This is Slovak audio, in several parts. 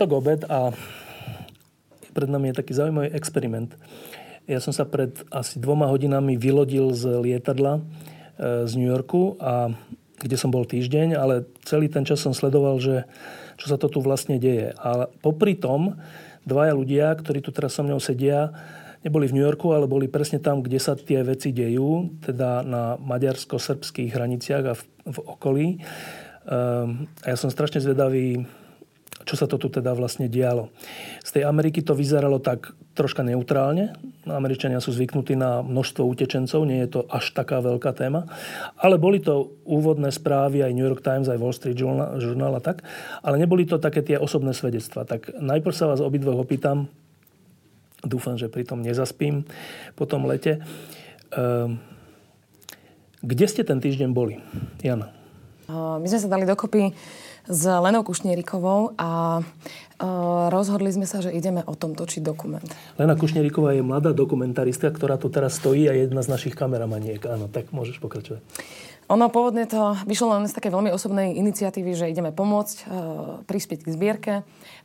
štvrtok obed a pred nami je taký zaujímavý experiment. Ja som sa pred asi dvoma hodinami vylodil z lietadla e, z New Yorku, a, kde som bol týždeň, ale celý ten čas som sledoval, že čo sa to tu vlastne deje. A popri tom dvaja ľudia, ktorí tu teraz so mnou sedia, neboli v New Yorku, ale boli presne tam, kde sa tie veci dejú, teda na maďarsko-srbských hraniciach a v, v okolí. Um, a ja som strašne zvedavý, čo sa to tu teda vlastne dialo. Z tej Ameriky to vyzeralo tak troška neutrálne. Američania sú zvyknutí na množstvo utečencov, nie je to až taká veľká téma. Ale boli to úvodné správy aj New York Times, aj Wall Street Journal, a tak. Ale neboli to také tie osobné svedectva. Tak najprv sa vás obidvoch opýtam, dúfam, že pritom nezaspím po tom lete. Ehm, kde ste ten týždeň boli, Jana? My sme sa dali dokopy s Lenou Kušnierikovou a uh, rozhodli sme sa, že ideme o tom točiť dokument. Lena Kušnieriková je mladá dokumentaristka, ktorá tu teraz stojí a je jedna z našich kameramaniek. Áno, tak môžeš pokračovať. Ono pôvodne to vyšlo len z také veľmi osobnej iniciatívy, že ideme pomôcť, uh, prispieť k zbierke.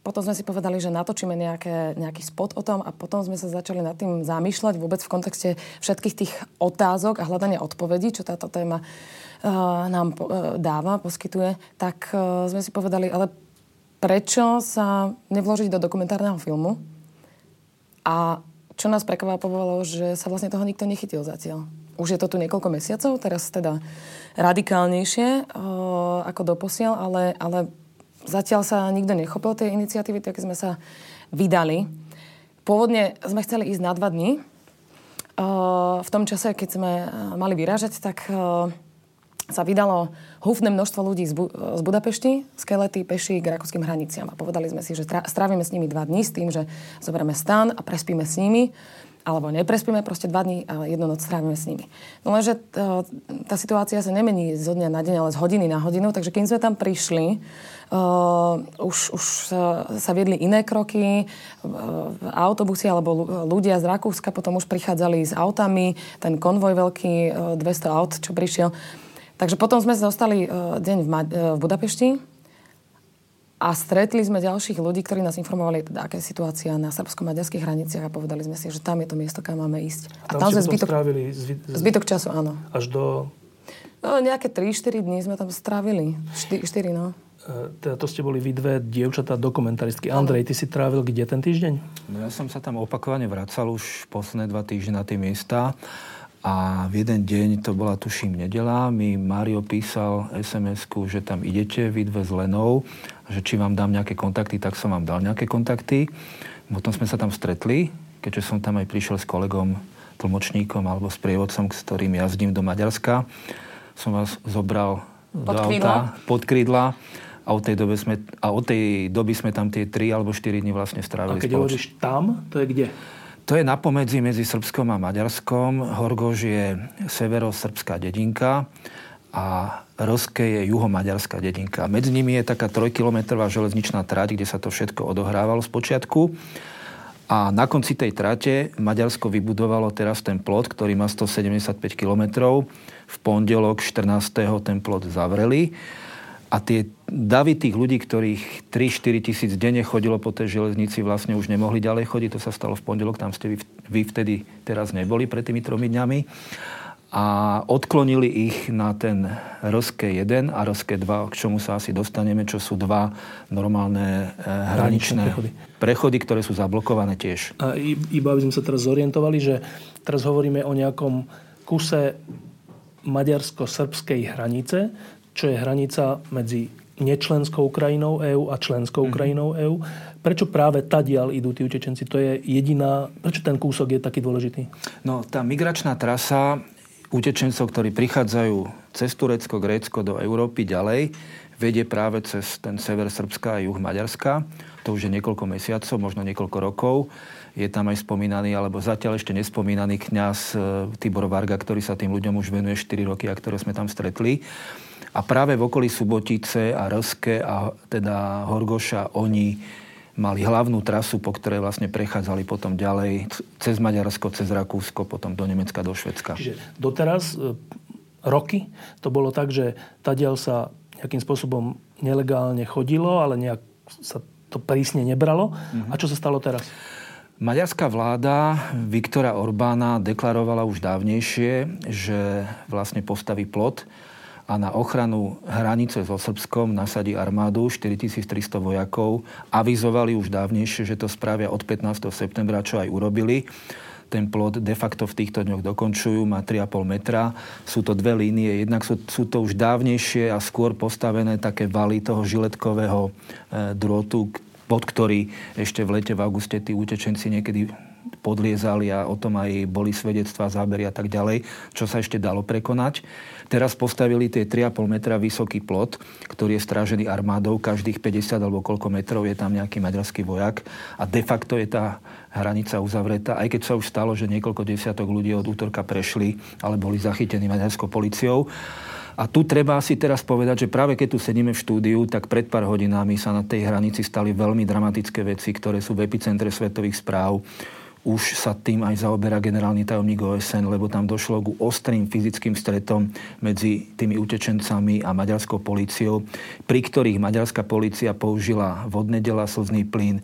Potom sme si povedali, že natočíme nejaké, nejaký spot o tom a potom sme sa začali nad tým zamýšľať vôbec v kontexte všetkých tých otázok a hľadania odpovedí, čo táto téma nám eh, dáva, poskytuje, tak eh, sme si povedali, ale prečo sa nevložiť do dokumentárneho filmu? A čo nás prekvapovalo, že sa vlastne toho nikto nechytil zatiaľ. Už je to tu niekoľko mesiacov, teraz teda radikálnejšie ako doposiaľ, ale, ale zatiaľ sa nikto nechopil tej iniciatívy, tak sme sa vydali. Pôvodne sme chceli ísť na dva dní. v tom čase, keď sme mali vyrážať, tak sa vydalo húfne množstvo ľudí z, Bu- z Budapešti, skelety, peši k rakúskym hraniciam. A povedali sme si, že tra- strávime s nimi dva dní s tým, že zoberieme stan a prespíme s nimi alebo neprespíme proste dva dní a jednu noc strávime s nimi. No lenže tá, tá situácia sa nemení zo dňa na deň, ale z hodiny na hodinu, takže keď sme tam prišli, uh, už, už sa, viedli iné kroky, uh, autobusy alebo ľudia z Rakúska potom už prichádzali s autami, ten konvoj veľký, uh, 200 aut, čo prišiel. Takže potom sme zostali uh, deň v, Ma- uh, v Budapešti a stretli sme ďalších ľudí, ktorí nás informovali, teda, aká je situácia na srbsko-maďarských hraniciach a povedali sme si, že tam je to miesto, kam máme ísť. A tam, tam sme zbytok, zvi, z... zbytok času, áno. Až do... No, nejaké 3-4 dní sme tam strávili. 4, 4 no. E, teda to ste boli vy dve dievčatá dokumentaristky. Andrej, ty si trávil kde ten týždeň? No ja som sa tam opakovane vracal už posledné dva týždne na tie miesta. A v jeden deň, to bola tuším nedela, mi Mario písal sms že tam idete, vy dve s Lenou, že či vám dám nejaké kontakty, tak som vám dal nejaké kontakty. Potom sme sa tam stretli, keďže som tam aj prišiel s kolegom, tlmočníkom alebo s prievodcom, s ktorým jazdím do Maďarska. Som vás zobral pod do auta, pod krídla a od tej, doby sme, a od tej doby sme tam tie 3 alebo 4 dní vlastne strávili. A keď hovoríš tam, to je kde? To je napomedzi medzi Srbskom a Maďarskom. Horgož je severosrbská dedinka a Roske je juhomaďarská dedinka. Medzi nimi je taká trojkilometrová železničná trať, kde sa to všetko odohrávalo z počiatku. A na konci tej trate Maďarsko vybudovalo teraz ten plot, ktorý má 175 kilometrov. V pondelok 14. ten plot zavreli. A tie davy tých ľudí, ktorých 3-4 tisíc denne chodilo po tej železnici, vlastne už nemohli ďalej chodiť. To sa stalo v pondelok, tam ste vy, vy vtedy teraz neboli pred tými tromi dňami. A odklonili ich na ten Roske 1 a Roske 2, k čomu sa asi dostaneme, čo sú dva normálne e, hraničné prechody. prechody, ktoré sú zablokované tiež. A iba aby sme sa teraz zorientovali, že teraz hovoríme o nejakom kuse maďarsko-srbskej hranice, čo je hranica medzi nečlenskou krajinou EÚ a členskou mm-hmm. krajinou EÚ. Prečo práve tadiaľ idú tí utečenci? To je jediná... Prečo ten kúsok je taký dôležitý? No, tá migračná trasa utečencov, ktorí prichádzajú cez Turecko, Grécko do Európy ďalej, vedie práve cez ten sever Srbska a juh Maďarska. To už je niekoľko mesiacov, možno niekoľko rokov. Je tam aj spomínaný, alebo zatiaľ ešte nespomínaný kňaz e, Tibor Varga, ktorý sa tým ľuďom už venuje 4 roky a ktoré sme tam stretli. A práve v okolí Subotice a Rske a teda Horgoša oni mali hlavnú trasu, po ktorej vlastne prechádzali potom ďalej cez Maďarsko, cez Rakúsko, potom do Nemecka, do Švedska. Čiže doteraz e, roky to bolo tak, že tadiaľ sa nejakým spôsobom nelegálne chodilo, ale nejak sa to prísne nebralo. Uh-huh. A čo sa stalo teraz? Maďarská vláda Viktora Orbána deklarovala už dávnejšie, že vlastne postaví plot a na ochranu hranice so Srbskom nasadí armádu 4300 vojakov. Avizovali už dávnejšie, že to spravia od 15. septembra, čo aj urobili. Ten plot de facto v týchto dňoch dokončujú, má 3,5 metra. Sú to dve línie, jednak sú, sú to už dávnejšie a skôr postavené také valy toho žiletkového e, drôtu, pod ktorý ešte v lete, v auguste tí utečenci niekedy podliezali a o tom aj boli svedectvá, zábery a tak ďalej, čo sa ešte dalo prekonať. Teraz postavili tie 3,5 metra vysoký plot, ktorý je strážený armádou, každých 50 alebo koľko metrov je tam nejaký maďarský vojak a de facto je tá hranica uzavretá, aj keď sa už stalo, že niekoľko desiatok ľudí od útorka prešli, ale boli zachytení maďarskou policiou. A tu treba si teraz povedať, že práve keď tu sedíme v štúdiu, tak pred pár hodinami sa na tej hranici stali veľmi dramatické veci, ktoré sú v epicentre svetových správ. Už sa tým aj zaoberá generálny tajomník OSN, lebo tam došlo ku ostrým fyzickým stretom medzi tými utečencami a maďarskou políciou, pri ktorých maďarská polícia použila vodné dela, slzný plyn,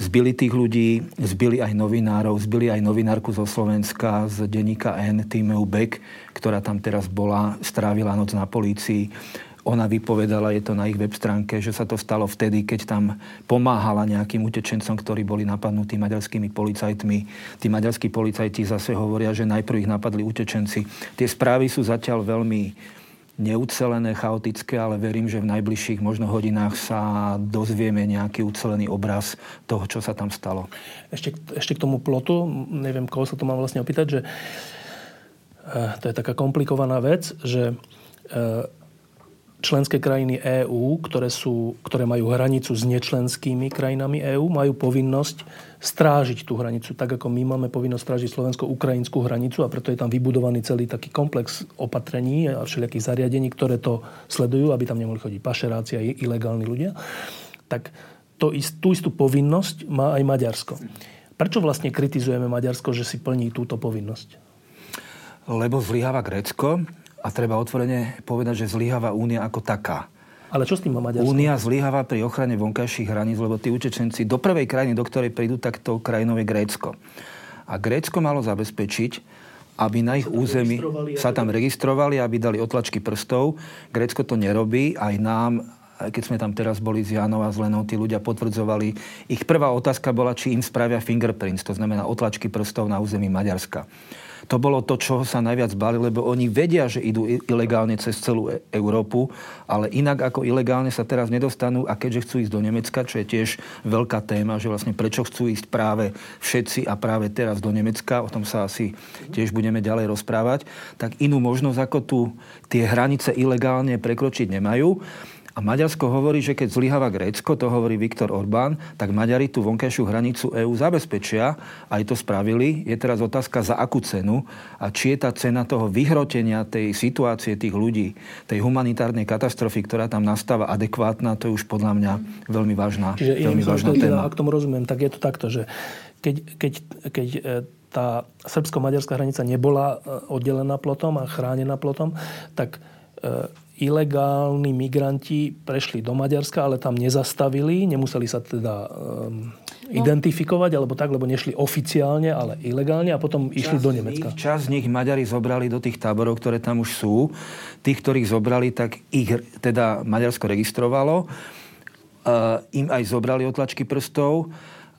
Zbili tých ľudí, zbili aj novinárov, zbili aj novinárku zo Slovenska z denníka N, Tímeu Beck, ktorá tam teraz bola, strávila noc na polícii. Ona vypovedala, je to na ich web stránke, že sa to stalo vtedy, keď tam pomáhala nejakým utečencom, ktorí boli napadnutí maďarskými policajtmi. Tí maďarskí policajti zase hovoria, že najprv ich napadli utečenci. Tie správy sú zatiaľ veľmi neucelené, chaotické, ale verím, že v najbližších možno hodinách sa dozvieme nejaký ucelený obraz toho, čo sa tam stalo. Ešte, ešte k tomu plotu, neviem, koho sa to mám vlastne opýtať, že e, to je taká komplikovaná vec, že e, členské krajiny EÚ, ktoré, sú, ktoré majú hranicu s nečlenskými krajinami EÚ, majú povinnosť strážiť tú hranicu, tak ako my máme povinnosť strážiť slovensko-ukrajinskú hranicu a preto je tam vybudovaný celý taký komplex opatrení a všelijakých zariadení, ktoré to sledujú, aby tam nemohli chodiť pašeráci a ilegálni ľudia. Tak to, tú istú povinnosť má aj Maďarsko. Prečo vlastne kritizujeme Maďarsko, že si plní túto povinnosť? Lebo zlyháva Grécko, a treba otvorene povedať, že zlyháva únia ako taká. Ale čo s tým má Maďarsko? Únia zlyháva pri ochrane vonkajších hraníc, lebo tí utečenci do prvej krajiny, do ktorej prídu, tak to krajinou je Grécko. A Grécko malo zabezpečiť, aby na ich sa území sa tam registrovali, aby dali otlačky prstov. Grécko to nerobí, aj nám keď sme tam teraz boli s Janou a s Lenou, tí ľudia potvrdzovali. Ich prvá otázka bola, či im spravia fingerprints, to znamená otlačky prstov na území Maďarska to bolo to, čo sa najviac bali, lebo oni vedia, že idú ilegálne cez celú e- Európu, ale inak ako ilegálne sa teraz nedostanú a keďže chcú ísť do Nemecka, čo je tiež veľká téma, že vlastne prečo chcú ísť práve všetci a práve teraz do Nemecka, o tom sa asi tiež budeme ďalej rozprávať, tak inú možnosť ako tu tie hranice ilegálne prekročiť nemajú. A Maďarsko hovorí, že keď zlyháva Grécko, to hovorí Viktor Orbán, tak Maďari tú vonkajšiu hranicu EÚ zabezpečia. Aj to spravili. Je teraz otázka, za akú cenu a či je tá cena toho vyhrotenia tej situácie tých ľudí, tej humanitárnej katastrofy, ktorá tam nastáva, adekvátna, to je už podľa mňa veľmi vážna, Čiže veľmi vážna teda, téma. Ak tomu rozumiem, tak je to takto, že keď, keď, keď e, tá srbsko-maďarská hranica nebola e, oddelená plotom a chránená plotom, tak e, ilegálni migranti prešli do Maďarska, ale tam nezastavili, nemuseli sa teda um, no. identifikovať, alebo tak, lebo nešli oficiálne, ale ilegálne a potom čas išli do Nemecka. Nich, čas z nich Maďari zobrali do tých táborov, ktoré tam už sú. Tých, ktorých zobrali, tak ich teda Maďarsko registrovalo. Uh, im aj zobrali otlačky prstov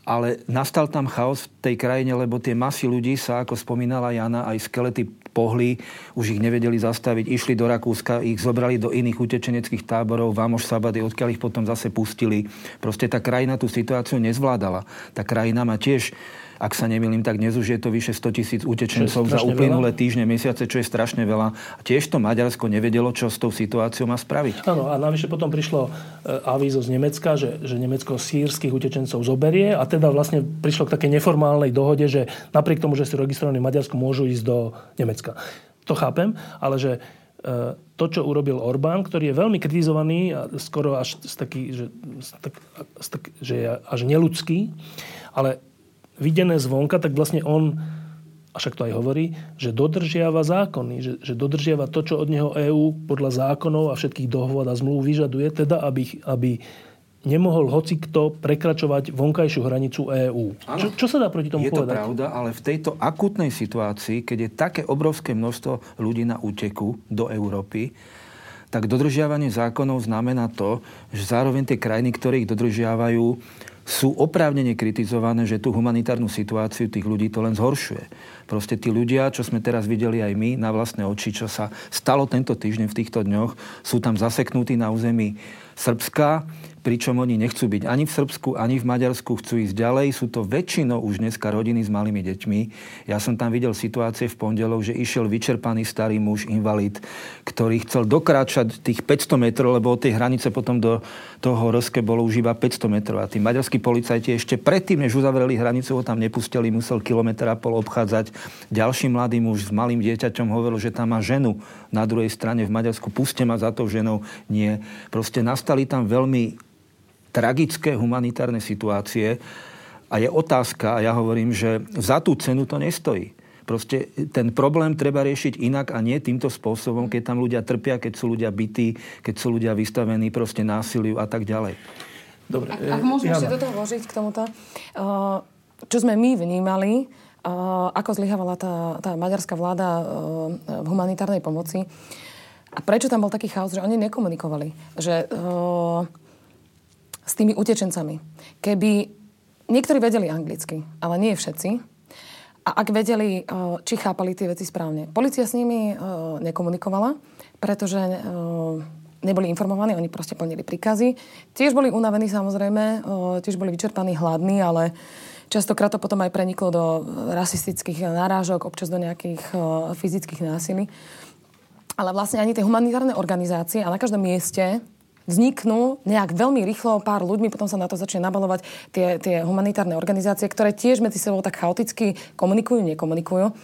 ale nastal tam chaos v tej krajine, lebo tie masy ľudí sa, ako spomínala Jana, aj skelety pohli, už ich nevedeli zastaviť, išli do Rakúska, ich zobrali do iných utečeneckých táborov, Vámoš Sabady, odkiaľ ich potom zase pustili. Proste tá krajina tú situáciu nezvládala. Tá krajina má tiež ak sa nemýlim, tak dnes už je to vyše 100 tisíc utečencov za uplynulé veľa. týždne, mesiace, čo je strašne veľa. A tiež to Maďarsko nevedelo, čo s tou situáciou má spraviť. Áno, a navyše potom prišlo e, avízo z Nemecka, že, že Nemecko sírskych utečencov zoberie a teda vlastne prišlo k takej neformálnej dohode, že napriek tomu, že si registrovaní v Maďarsku, môžu ísť do Nemecka. To chápem, ale že e, to, čo urobil Orbán, ktorý je veľmi kritizovaný a skoro až taký, že, tak, tak, že je až neludský, ale videné zvonka, tak vlastne on, a však to aj hovorí, že dodržiava zákony, že, že dodržiava to, čo od neho EÚ podľa zákonov a všetkých dohôd a zmluv vyžaduje, teda aby, aby nemohol hoci kto prekračovať vonkajšiu hranicu EÚ. Čo, čo sa dá proti tomu je povedať? Je to pravda, ale v tejto akutnej situácii, keď je také obrovské množstvo ľudí na úteku do Európy, tak dodržiavanie zákonov znamená to, že zároveň tie krajiny, ktoré ich dodržiavajú, sú oprávnene kritizované, že tú humanitárnu situáciu tých ľudí to len zhoršuje. Proste tí ľudia, čo sme teraz videli aj my na vlastné oči, čo sa stalo tento týždeň v týchto dňoch, sú tam zaseknutí na území Srbska, pričom oni nechcú byť ani v Srbsku, ani v Maďarsku, chcú ísť ďalej. Sú to väčšinou už dneska rodiny s malými deťmi. Ja som tam videl situácie v pondelok, že išiel vyčerpaný starý muž, invalid, ktorý chcel dokráčať tých 500 metrov, lebo od tej hranice potom do toho Rske bolo už iba 500 metrov. A tí maďarskí policajti ešte predtým, než uzavreli hranicu, ho tam nepustili, musel kilometr a pol obchádzať. Ďalší mladý muž s malým dieťaťom hovoril, že tam má ženu na druhej strane v Maďarsku. Puste ma za tou ženou. Nie. Proste nastali tam veľmi tragické humanitárne situácie a je otázka, a ja hovorím, že za tú cenu to nestojí. Proste ten problém treba riešiť inak a nie týmto spôsobom, keď tam ľudia trpia, keď sú ľudia bytí, keď sú ľudia vystavení proste násiliu a tak ďalej. Dobre. Ak, ak môžem ešte do toho vložiť k tomuto. Čo sme my vnímali, ako zlyhávala tá, tá maďarská vláda v humanitárnej pomoci a prečo tam bol taký chaos, že oni nekomunikovali. Že s tými utečencami. Keby niektorí vedeli anglicky, ale nie všetci, a ak vedeli, či chápali tie veci správne. Polícia s nimi nekomunikovala, pretože neboli informovaní, oni proste plnili príkazy. Tiež boli unavení samozrejme, tiež boli vyčerpaní, hladní, ale častokrát to potom aj preniklo do rasistických narážok, občas do nejakých fyzických násilí. Ale vlastne ani tie humanitárne organizácie a na každom mieste vzniknú nejak veľmi rýchlo pár ľuďmi, potom sa na to začne nabalovať tie, tie humanitárne organizácie, ktoré tiež medzi sebou tak chaoticky komunikujú, nekomunikujú.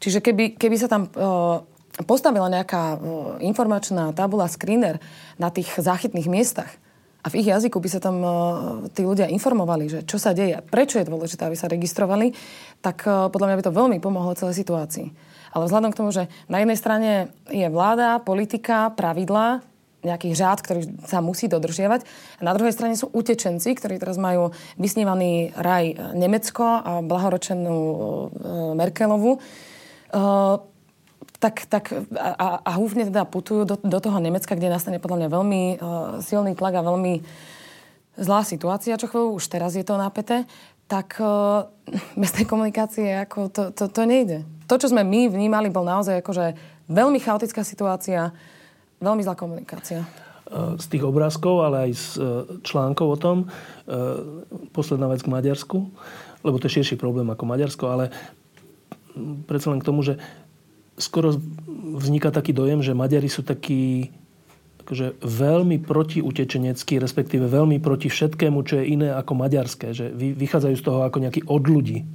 Čiže keby, keby sa tam uh, postavila nejaká uh, informačná tabula, screener na tých záchytných miestach, a v ich jazyku by sa tam uh, tí ľudia informovali, že čo sa deje, prečo je dôležité, aby sa registrovali, tak uh, podľa mňa by to veľmi pomohlo celej situácii. Ale vzhľadom k tomu, že na jednej strane je vláda, politika, pravidlá, nejaký řád, ktorý sa musí dodržiavať. A na druhej strane sú utečenci, ktorí teraz majú vysnívaný raj Nemecko a blahoročenú e, Merkelovu. Uh, tak, tak a, a húfne teda putujú do, do toho Nemecka, kde nastane podľa mňa veľmi silný tlak a veľmi zlá situácia, čo chvíľu, už teraz je to napäté, tak bez tej komunikácie ako to, to, to nejde. To, čo sme my vnímali, bol naozaj akože veľmi chaotická situácia, Veľmi zlá komunikácia. E, z tých obrázkov, ale aj z e, článkov o tom. E, posledná vec k Maďarsku, lebo to je širší problém ako Maďarsko, ale predsa len k tomu, že skoro vzniká taký dojem, že Maďari sú takí akože veľmi protiutečeneckí, respektíve veľmi proti všetkému, čo je iné ako maďarské. Že vychádzajú z toho ako nejaký od ľudí.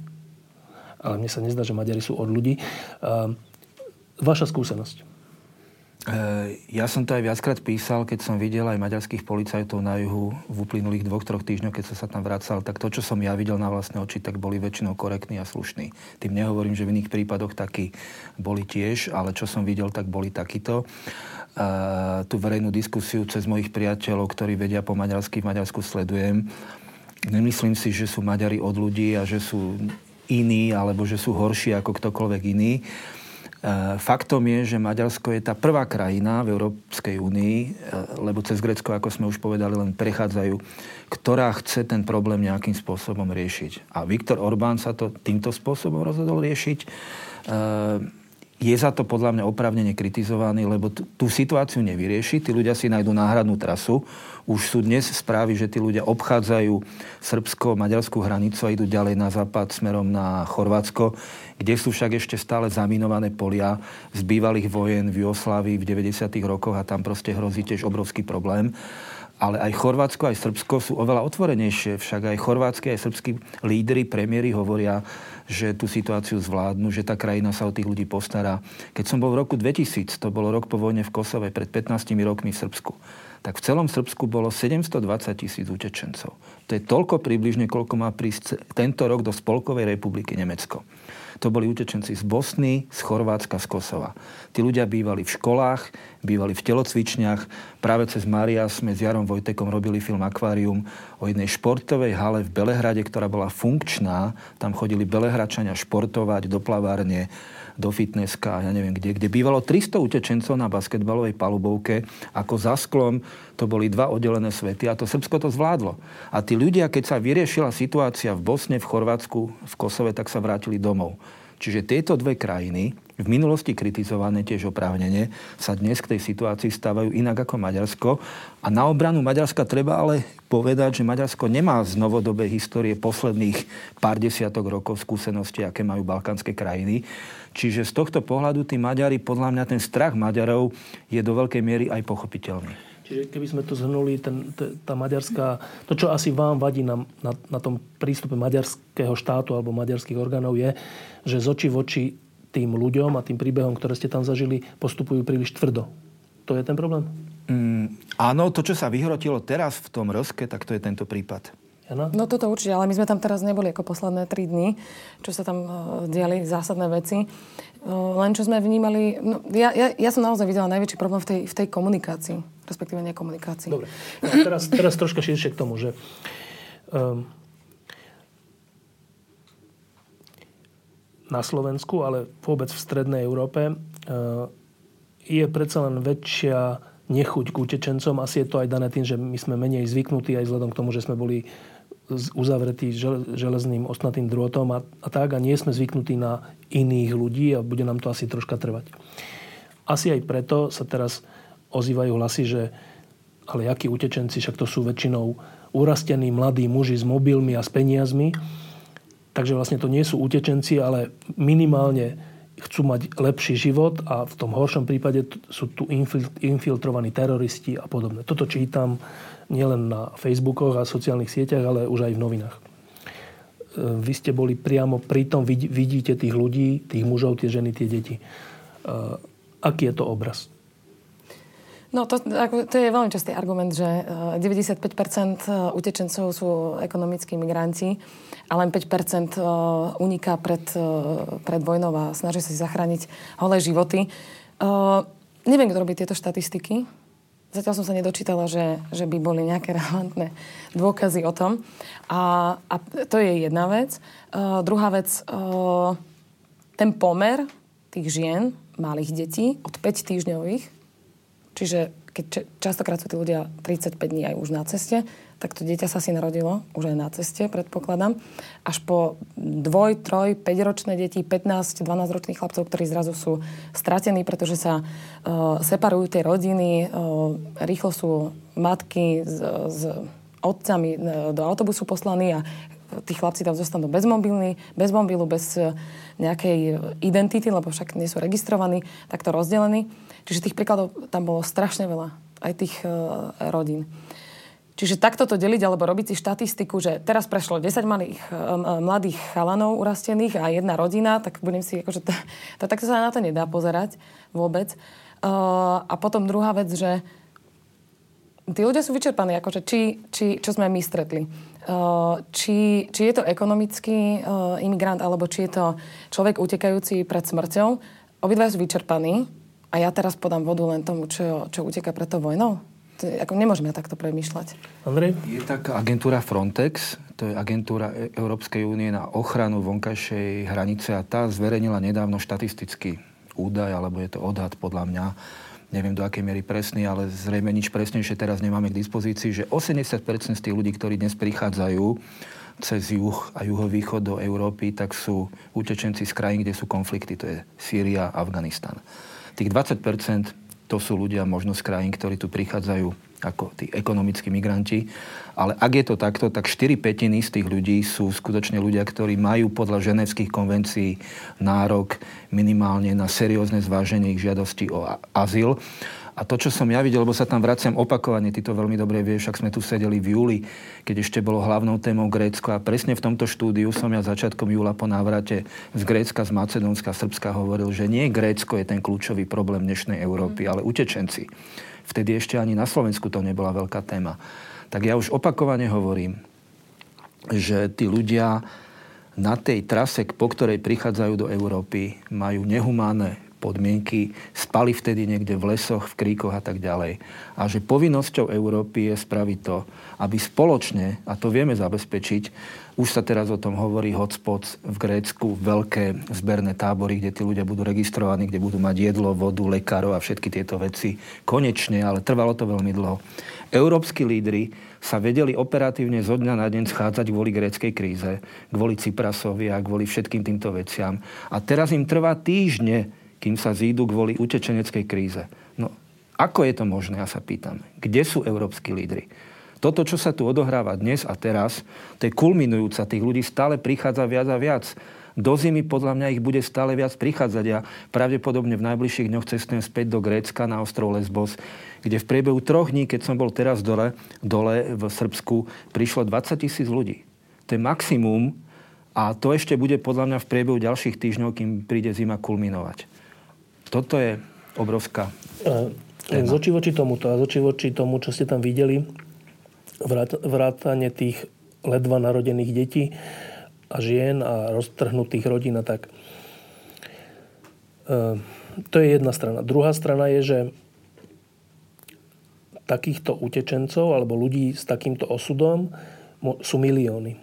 Ale mne sa nezdá, že Maďari sú od ľudí. Vaša skúsenosť? Eh, ja som to aj viackrát písal, keď som videl aj maďarských policajtov na juhu v uplynulých dvoch, troch týždňoch, keď som sa tam vracal, tak to, čo som ja videl na vlastné oči, tak boli väčšinou korektní a slušní. Tým nehovorím, že v iných prípadoch takí boli tiež, ale čo som videl, tak boli takíto. Uh, tú verejnú diskusiu cez mojich priateľov, ktorí vedia po maďarsky, v Maďarsku sledujem. Nemyslím si, že sú Maďari od ľudí a že sú iní, alebo že sú horší ako ktokoľvek iný. Eh, faktom je, že Maďarsko je tá prvá krajina v Európskej únii, eh, lebo cez Grecko, ako sme už povedali, len prechádzajú, ktorá chce ten problém nejakým spôsobom riešiť. A Viktor Orbán sa to týmto spôsobom rozhodol riešiť. Je za to podľa mňa opravnene kritizovaný, lebo t- tú situáciu nevyrieši. Tí ľudia si nájdú náhradnú trasu. Už sú dnes správy, že tí ľudia obchádzajú srbsko-maďarskú hranicu a idú ďalej na západ smerom na Chorvátsko, kde sú však ešte stále zaminované polia z bývalých vojen v Jugoslávii v 90. rokoch a tam proste hrozí tiež obrovský problém ale aj Chorvátsko, aj Srbsko sú oveľa otvorenejšie. Však aj chorvátsky, aj srbskí lídry, premiéry hovoria, že tú situáciu zvládnu, že tá krajina sa o tých ľudí postará. Keď som bol v roku 2000, to bolo rok po vojne v Kosove, pred 15 rokmi v Srbsku, tak v celom Srbsku bolo 720 tisíc utečencov. To je toľko približne, koľko má prísť tento rok do Spolkovej republiky Nemecko. To boli utečenci z Bosny, z Chorvátska, z Kosova. Tí ľudia bývali v školách, bývali v telocvičniach. Práve cez Maria sme s Jarom Vojtekom robili film Akvárium o jednej športovej hale v Belehrade, ktorá bola funkčná. Tam chodili belehračania športovať do plavárne, do fitnesska ja neviem kde, kde bývalo 300 utečencov na basketbalovej palubovke. Ako za sklom to boli dva oddelené svety a to Srbsko to zvládlo. A tí ľudia, keď sa vyriešila situácia v Bosne, v Chorvátsku, v Kosove, tak sa vrátili domov. Čiže tieto dve krajiny, v minulosti kritizované tiež oprávnene, sa dnes k tej situácii stávajú inak ako Maďarsko. A na obranu Maďarska treba ale povedať, že Maďarsko nemá z novodobej histórie posledných pár desiatok rokov skúsenosti, aké majú balkánske krajiny. Čiže z tohto pohľadu tí Maďari, podľa mňa ten strach Maďarov je do veľkej miery aj pochopiteľný. Čiže keby sme to zhrnuli, ten, tá maďarská, to, čo asi vám vadí na, na, na tom prístupe maďarského štátu alebo maďarských orgánov je, že z oči v oči tým ľuďom a tým príbehom, ktoré ste tam zažili, postupujú príliš tvrdo. To je ten problém? Mm, áno, to, čo sa vyhrotilo teraz v tom rozke, tak to je tento prípad. Jana? No toto určite, ale my sme tam teraz neboli ako posledné tri dny, čo sa tam uh, diali zásadné veci. Uh, len čo sme vnímali, no, ja, ja, ja som naozaj videla najväčší problém v tej, v tej komunikácii, respektíve nekomunikácii. Dobre, teraz, teraz troška širšie k tomu, že um, na Slovensku, ale vôbec v strednej Európe, e, je predsa len väčšia nechuť k utečencom. Asi je to aj dané tým, že my sme menej zvyknutí aj vzhľadom k tomu, že sme boli uzavretí železným ostnatým drôtom a, a tak a nie sme zvyknutí na iných ľudí a bude nám to asi troška trvať. Asi aj preto sa teraz ozývajú hlasy, že ale akí utečenci, však to sú väčšinou urastení mladí muži s mobilmi a s peniazmi Takže vlastne to nie sú utečenci, ale minimálne chcú mať lepší život a v tom horšom prípade sú tu infiltrovaní teroristi a podobne. Toto čítam nielen na Facebookoch a sociálnych sieťach, ale už aj v novinách. E, vy ste boli priamo pri tom, vidíte tých ľudí, tých mužov, tie ženy, tie deti. E, aký je to obraz? No to, to je veľmi častý argument, že 95% eh, utečencov sú ekonomickí migranti a len 5% eh, uniká pred, eh, pred vojnou a snaží sa si zachrániť holé životy. Neviem, kto robí tieto štatistiky. Zatiaľ som sa nedočítala, že, že by boli nejaké relevantné dôkazy o tom. A, a to je jedna vec. Uh, druhá vec, uh, ten pomer tých žien, malých detí, od 5 týždňových Čiže keď častokrát sú tí ľudia 35 dní aj už na ceste, tak to dieťa sa si narodilo už aj na ceste, predpokladám. Až po dvoj, troj, 5 ročné deti, 15, 12 ročných chlapcov, ktorí zrazu sú stratení, pretože sa uh, separujú tie rodiny, uh, rýchlo sú matky s, s otcami uh, do autobusu poslaní a tí chlapci tam zostanú bez mobilny, bez mobilu, bez nejakej identity, lebo však nie sú registrovaní, takto rozdelení. Čiže tých príkladov tam bolo strašne veľa, aj tých uh, rodín. Čiže takto to deliť, alebo robiť si štatistiku, že teraz prešlo 10 malých, uh, mladých chalanov urastených a jedna rodina, tak budem si, akože to, to, takto sa na to nedá pozerať vôbec. Uh, a potom druhá vec, že tí ľudia sú vyčerpaní, akože či, či, čo sme my stretli. Uh, či, či je to ekonomický uh, imigrant, alebo či je to človek utekajúci pred smrťou. Obidva sú vyčerpaní a ja teraz podám vodu len tomu, čo, čo uteka pred tou vojnou? To ako nemôžeme takto premýšľať. Andrej? Je taká agentúra Frontex, to je agentúra e- Európskej únie na ochranu vonkajšej hranice a tá zverejnila nedávno štatistický údaj, alebo je to odhad podľa mňa, neviem do akej miery presný, ale zrejme nič presnejšie teraz nemáme k dispozícii, že 80% z tých ľudí, ktorí dnes prichádzajú cez juh a juhovýchod do Európy, tak sú utečenci z krajín, kde sú konflikty. To je Sýria, Afganistan. Tých 20% to sú ľudia možno z krajín, ktorí tu prichádzajú ako tí ekonomickí migranti. Ale ak je to takto, tak 4 petiny z tých ľudí sú skutočne ľudia, ktorí majú podľa ženevských konvencií nárok minimálne na seriózne zváženie ich žiadosti o azyl. A to, čo som ja videl, lebo sa tam vraciam opakovane, ty to veľmi dobre vieš, ak sme tu sedeli v júli, keď ešte bolo hlavnou témou Grécko a presne v tomto štúdiu som ja začiatkom júla po návrate z Grécka, z Macedónska, Srbska hovoril, že nie Grécko je ten kľúčový problém dnešnej Európy, ale utečenci. Vtedy ešte ani na Slovensku to nebola veľká téma. Tak ja už opakovane hovorím, že tí ľudia na tej trase, po ktorej prichádzajú do Európy, majú nehumánne podmienky, spali vtedy niekde v lesoch, v kríkoch a tak ďalej. A že povinnosťou Európy je spraviť to, aby spoločne, a to vieme zabezpečiť, už sa teraz o tom hovorí hotspots v Grécku, veľké zberné tábory, kde tí ľudia budú registrovaní, kde budú mať jedlo, vodu, lekárov a všetky tieto veci. Konečne, ale trvalo to veľmi dlho. Európsky lídry sa vedeli operatívne zo dňa na deň schádzať kvôli gréckej kríze, kvôli Ciprasovi a kvôli všetkým týmto veciam. A teraz im trvá týždne, kým sa zídu kvôli utečeneckej kríze. No, ako je to možné, ja sa pýtam. Kde sú európsky lídry? Toto, čo sa tu odohráva dnes a teraz, to je kulminujúca. Tých ľudí stále prichádza viac a viac. Do zimy podľa mňa ich bude stále viac prichádzať. Ja pravdepodobne v najbližších dňoch cestujem späť do Grécka na ostrov Lesbos, kde v priebehu troch dní, keď som bol teraz dole, dole v Srbsku, prišlo 20 tisíc ľudí. To je maximum a to ešte bude podľa mňa v priebehu ďalších týždňov, kým príde zima kulminovať. Toto je obrovská téma. Z oči voči tomuto a z oči voči tomu, čo ste tam videli, vrátanie tých ledva narodených detí a žien a roztrhnutých rodín a tak. E, to je jedna strana. Druhá strana je, že takýchto utečencov alebo ľudí s takýmto osudom sú milióny.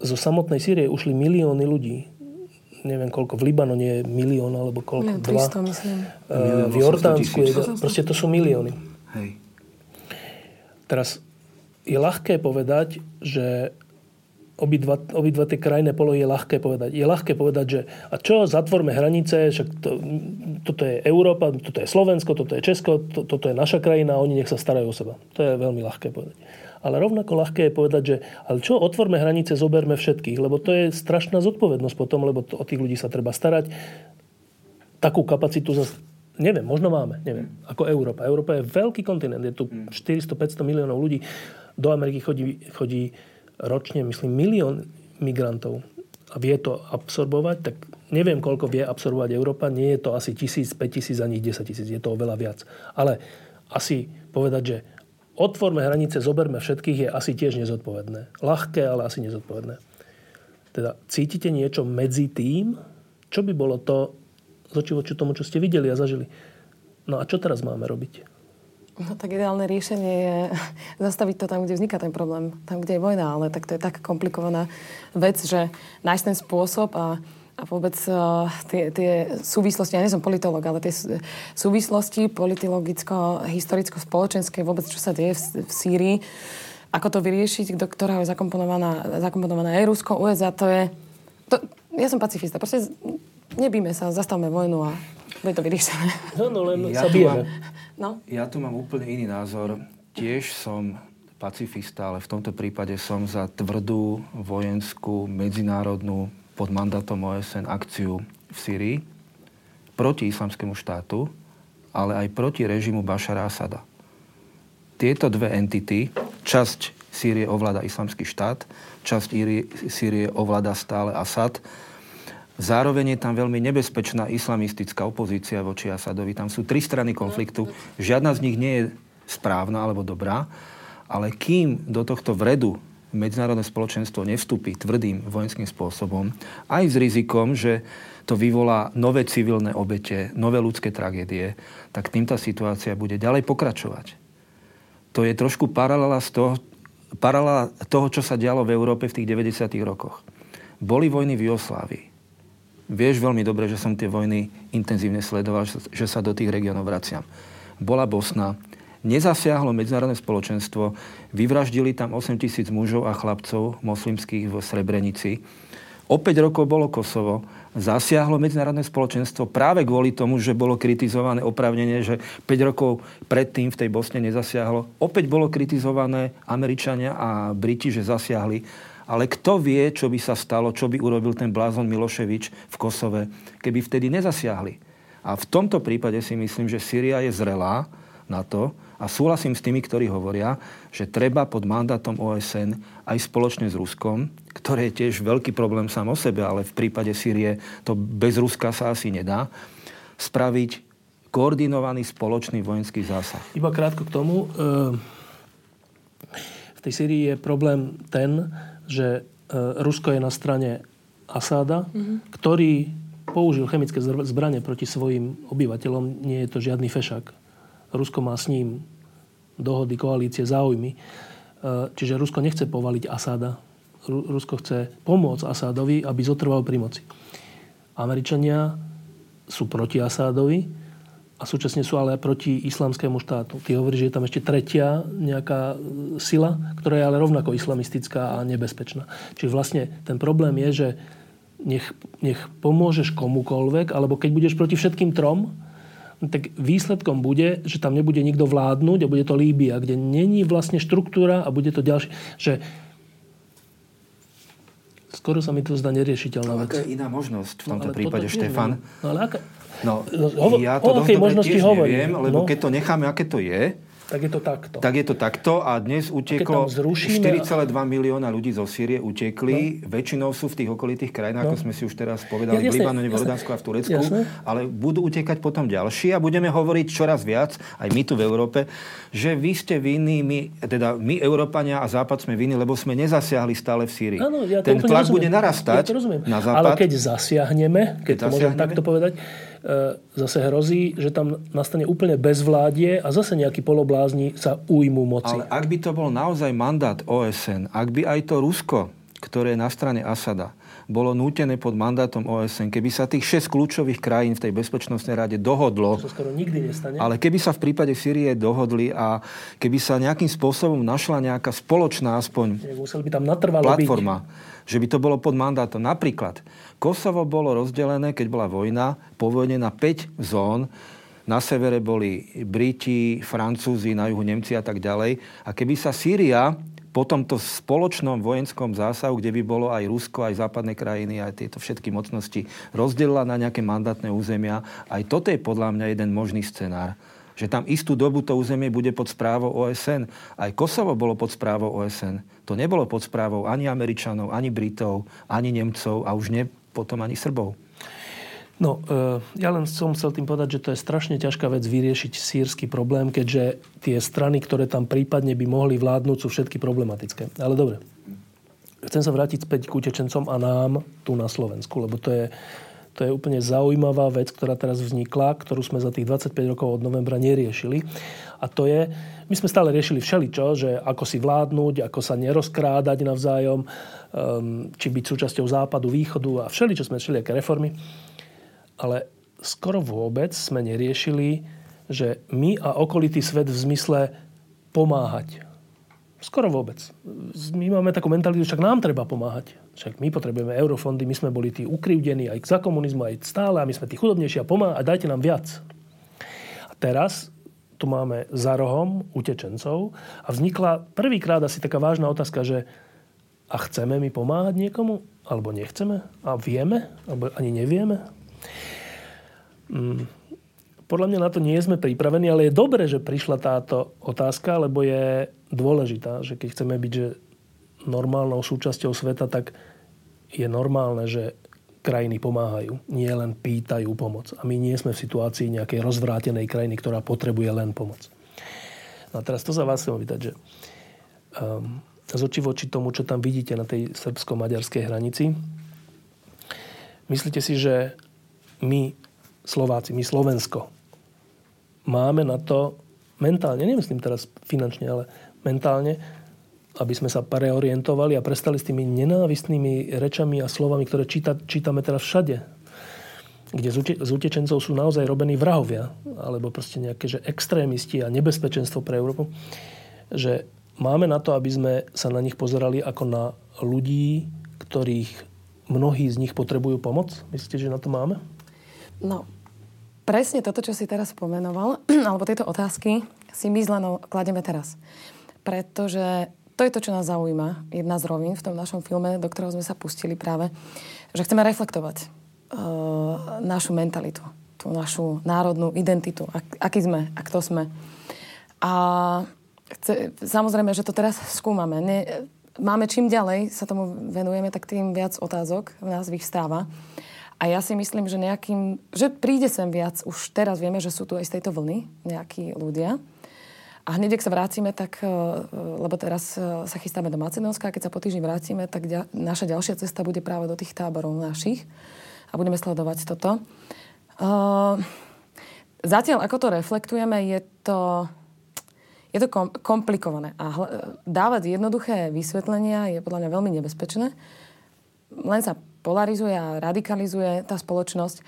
Zo samotnej Sýrie ušli milióny ľudí neviem koľko, v Libanone je milión alebo koľko, 300, dva. myslím. Uh, v Jordánsku je, proste to sú milióny. Hej. Teraz je ľahké povedať, že obidva, obidva tie krajné polohy je ľahké povedať. Je ľahké povedať, že a čo, zatvorme hranice, však to, toto je Európa, toto je Slovensko, toto je Česko, to, toto je naša krajina a oni nech sa starajú o seba. To je veľmi ľahké povedať. Ale rovnako ľahké je povedať, že ale čo, otvorme hranice, zoberme všetkých, lebo to je strašná zodpovednosť potom, lebo to, o tých ľudí sa treba starať. Takú kapacitu zase neviem, možno máme, neviem, ako Európa. Európa je veľký kontinent, je tu 400-500 miliónov ľudí. Do Ameriky chodí, chodí ročne, myslím, milión migrantov a vie to absorbovať, tak neviem, koľko vie absorbovať Európa. Nie je to asi tisíc, 5 tisíc, ani 10 tisíc. Je to oveľa viac. Ale asi povedať, že otvorme hranice, zoberme všetkých, je asi tiež nezodpovedné. Ľahké, ale asi nezodpovedné. Teda cítite niečo medzi tým, čo by bolo to z oči tomu, čo ste videli a zažili. No a čo teraz máme robiť? No tak ideálne riešenie je zastaviť to tam, kde vzniká ten problém. Tam, kde je vojna. Ale tak to je tak komplikovaná vec, že nájsť ten spôsob a a vôbec uh, tie, tie súvislosti, ja nie som politolog, ale tie súvislosti politicko-historicko-spoločenské, vôbec čo sa deje v, v Sýrii, ako to vyriešiť, do ktorého je zakomponovaná, zakomponovaná aj Rusko, USA, to je... To, ja som pacifista. Proste nebíme sa, zastavme vojnu a bude to vyriešené. No, no len ja sa bijeme. No? Ja tu mám úplne iný názor. Tiež som pacifista, ale v tomto prípade som za tvrdú vojenskú, medzinárodnú pod mandátom OSN akciu v Syrii proti islamskému štátu, ale aj proti režimu Bašara Asada. Tieto dve entity, časť Sýrie ovláda islamský štát, časť Sýrie ovláda stále Asad. Zároveň je tam veľmi nebezpečná islamistická opozícia voči Asadovi. Tam sú tri strany konfliktu. Žiadna z nich nie je správna alebo dobrá, ale kým do tohto vredu medzinárodné spoločenstvo nevstúpi tvrdým vojenským spôsobom, aj s rizikom, že to vyvolá nové civilné obete, nové ľudské tragédie, tak týmto situácia bude ďalej pokračovať. To je trošku paralela, z toho, paralela toho, čo sa dialo v Európe v tých 90. rokoch. Boli vojny v Jugoslávii. Vieš veľmi dobre, že som tie vojny intenzívne sledoval, že sa do tých regiónov vraciam. Bola Bosna, nezasiahlo medzinárodné spoločenstvo, vyvraždili tam 8 tisíc mužov a chlapcov moslimských v Srebrenici. O 5 rokov bolo Kosovo, zasiahlo medzinárodné spoločenstvo práve kvôli tomu, že bolo kritizované opravnenie, že 5 rokov predtým v tej Bosne nezasiahlo. Opäť bolo kritizované Američania a Briti, že zasiahli. Ale kto vie, čo by sa stalo, čo by urobil ten blázon Miloševič v Kosove, keby vtedy nezasiahli. A v tomto prípade si myslím, že Syria je zrelá na to, a súhlasím s tými, ktorí hovoria, že treba pod mandátom OSN aj spoločne s Ruskom, ktoré je tiež veľký problém sám o sebe, ale v prípade Sýrie to bez Ruska sa asi nedá, spraviť koordinovaný spoločný vojenský zásah. Iba krátko k tomu. E, v tej Syrii je problém ten, že e, Rusko je na strane Asáda, mm-hmm. ktorý použil chemické zbranie proti svojim obyvateľom. Nie je to žiadny fešák. Rusko má s ním dohody, koalície, záujmy. E, čiže Rusko nechce povaliť Asáda. Rusko chce pomôcť Asádovi, aby zotrval pri moci. Američania sú proti Asádovi a súčasne sú ale proti islamskému štátu. Ty hovoríš, že je tam ešte tretia nejaká e, sila, ktorá je ale rovnako islamistická a nebezpečná. Čiže vlastne ten problém je, že nech, nech pomôžeš komukolvek, alebo keď budeš proti všetkým trom, tak výsledkom bude, že tam nebude nikto vládnuť a bude to Líbia, kde není vlastne štruktúra a bude to ďalšie. Že skoro sa mi to zdá neriešiteľná vec. Aká je iná možnosť v tomto no, prípade, Štefan? No, ale aká... No, no, ja to dosť dobre tiež neviem, lebo no. keď to necháme, aké to je, tak je to takto. Tak je to takto a dnes uteklo 4,2 milióna ľudí zo Sýrie utekli. No. Väčšinou sú v tých okolitých krajinách, no. ako sme si už teraz povedali, ja, jasne, v Libanone, v Jordánsku a v Turecku. Jasne. Ale budú utekať potom ďalší a budeme hovoriť čoraz viac, aj my tu v Európe, že vy ste vinní, my, teda my Európania a Západ sme vinní, lebo sme nezasiahli stále v Sýrii. Ano, ja Ten tlak rozumiem. bude narastať ja na Západ. Ale keď zasiahneme, keď, keď to môžem takto povedať, zase hrozí, že tam nastane úplne bezvládie a zase nejakí poloblázni sa ujmú moci. Ale ak by to bol naozaj mandát OSN, ak by aj to Rusko, ktoré je na strane Asada, bolo nútené pod mandátom OSN, keby sa tých 6 kľúčových krajín v tej bezpečnostnej rade dohodlo, to skoro nikdy nestane. ale keby sa v prípade Sýrie dohodli a keby sa nejakým spôsobom našla nejaká spoločná aspoň by tam platforma, byť. že by to bolo pod mandátom. Napríklad Kosovo bolo rozdelené, keď bola vojna, po vojne na 5 zón. Na severe boli Briti, Francúzi, na juhu Nemci a tak ďalej. A keby sa Sýria po tomto spoločnom vojenskom zásahu, kde by bolo aj Rusko, aj západné krajiny, aj tieto všetky mocnosti, rozdelila na nejaké mandátne územia, aj toto je podľa mňa jeden možný scenár že tam istú dobu to územie bude pod správou OSN. Aj Kosovo bolo pod správou OSN. To nebolo pod správou ani Američanov, ani Britov, ani Nemcov a už ne potom ani Srbov. No, e, ja len som chcel tým povedať, že to je strašne ťažká vec vyriešiť sírsky problém, keďže tie strany, ktoré tam prípadne by mohli vládnuť, sú všetky problematické. Ale dobre. Chcem sa vrátiť späť k utečencom a nám tu na Slovensku, lebo to je, to je úplne zaujímavá vec, ktorá teraz vznikla, ktorú sme za tých 25 rokov od novembra neriešili. A to je, my sme stále riešili všeličo, že ako si vládnuť, ako sa nerozkrádať navzájom, um, či byť súčasťou západu, východu a všeličo sme všelijaké reformy. Ale skoro vôbec sme neriešili, že my a okolitý svet v zmysle pomáhať. Skoro vôbec. My máme takú mentalitu, však nám treba pomáhať. Však my potrebujeme eurofondy, my sme boli tí ukrivdení aj za komunizmu, aj stále, a my sme tí chudobnejší a pomáhať, a dajte nám viac. A teraz tu máme za rohom utečencov a vznikla prvýkrát asi taká vážna otázka, že a chceme my pomáhať niekomu? Alebo nechceme? A vieme? Alebo ani nevieme? Hmm. Podľa mňa na to nie sme pripravení, ale je dobré, že prišla táto otázka, lebo je dôležitá, že keď chceme byť že normálnou súčasťou sveta, tak je normálne, že krajiny pomáhajú, nie len pýtajú pomoc. A my nie sme v situácii nejakej rozvrátenej krajiny, ktorá potrebuje len pomoc. No a teraz to za vás chcem opýtať, že um, z oči voči tomu, čo tam vidíte na tej srbsko-maďarskej hranici, myslíte si, že my, Slováci, my Slovensko, máme na to mentálne, nemyslím teraz finančne, ale mentálne, aby sme sa preorientovali a prestali s tými nenávistnými rečami a slovami, ktoré číta, čítame teraz všade. Kde z utečencov sú naozaj robení vrahovia, alebo proste nejaké že extrémisti a nebezpečenstvo pre Európu. Že máme na to, aby sme sa na nich pozerali ako na ľudí, ktorých mnohí z nich potrebujú pomoc? Myslíte, že na to máme? No, presne toto, čo si teraz pomenoval, alebo tieto otázky si my z klademe teraz. Pretože to je to, čo nás zaujíma. Jedna z rovín v tom našom filme, do ktorého sme sa pustili práve, že chceme reflektovať uh, našu mentalitu. Tu tú našu národnú identitu, ak, aký sme a kto sme. A chce, samozrejme, že to teraz skúmame. Ne, máme čím ďalej sa tomu venujeme, tak tým viac otázok v nás vyvstáva. A ja si myslím, že nejakým, že príde sem viac, už teraz vieme, že sú tu aj z tejto vlny nejakí ľudia. A hneď, ak sa vrátime, tak, e, lebo teraz e, sa chystáme do Macedónska, a keď sa po týždni vrátime, tak ďa, naša ďalšia cesta bude práve do tých táborov našich a budeme sledovať toto. Uh, zatiaľ, ako to reflektujeme, je to je to kom- komplikované. A hl- dávať jednoduché vysvetlenia je podľa mňa veľmi nebezpečné. Len sa polarizuje a radikalizuje tá spoločnosť.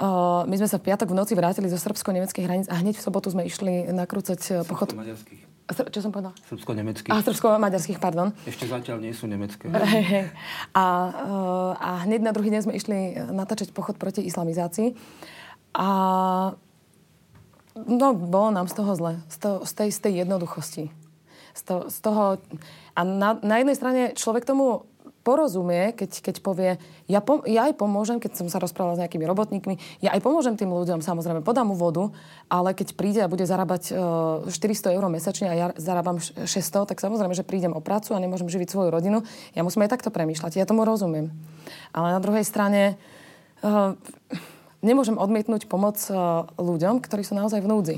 Uh, my sme sa v piatok v noci vrátili zo srbsko-nemeckých hraníc a hneď v sobotu sme išli nakrúcať pochod... Srbsko Čo som povedal? Srbsko-nemeckých. A srbsko-maďarských, pardon. Ešte zatiaľ nie sú nemecké. Hey, hey. A, uh, a hneď na druhý deň sme išli natáčať pochod proti islamizácii. A No, bolo nám z toho zle. Z, to, z, tej, z tej jednoduchosti. Z, to, z toho... A na, na jednej strane človek tomu porozumie, keď, keď povie, ja, pom- ja aj pomôžem, keď som sa rozprávala s nejakými robotníkmi, ja aj pomôžem tým ľuďom, samozrejme, podám mu vodu, ale keď príde a bude zarábať e, 400 eur mesačne a ja zarábam 600, tak samozrejme, že prídem o prácu a nemôžem živiť svoju rodinu. Ja musím aj takto premýšľať. Ja tomu rozumiem. Ale na druhej strane... Uh, nemôžem odmietnúť pomoc e, ľuďom, ktorí sú naozaj v núdzi.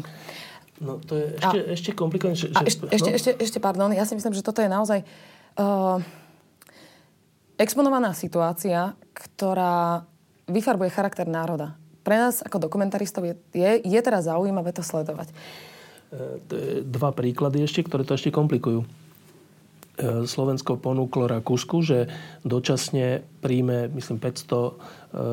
No to je ešte, a, ešte komplikovanejšie. Ešte, no? ešte, ešte, ešte, pardon, ja si myslím, že toto je naozaj uh, exponovaná situácia, ktorá vyfarbuje charakter národa. Pre nás ako dokumentaristov je, je, je teraz zaujímavé to sledovať. E, dva príklady ešte, ktoré to ešte komplikujú. E, Slovensko ponúklo Rakúsku, že dočasne príjme, myslím, 500 e,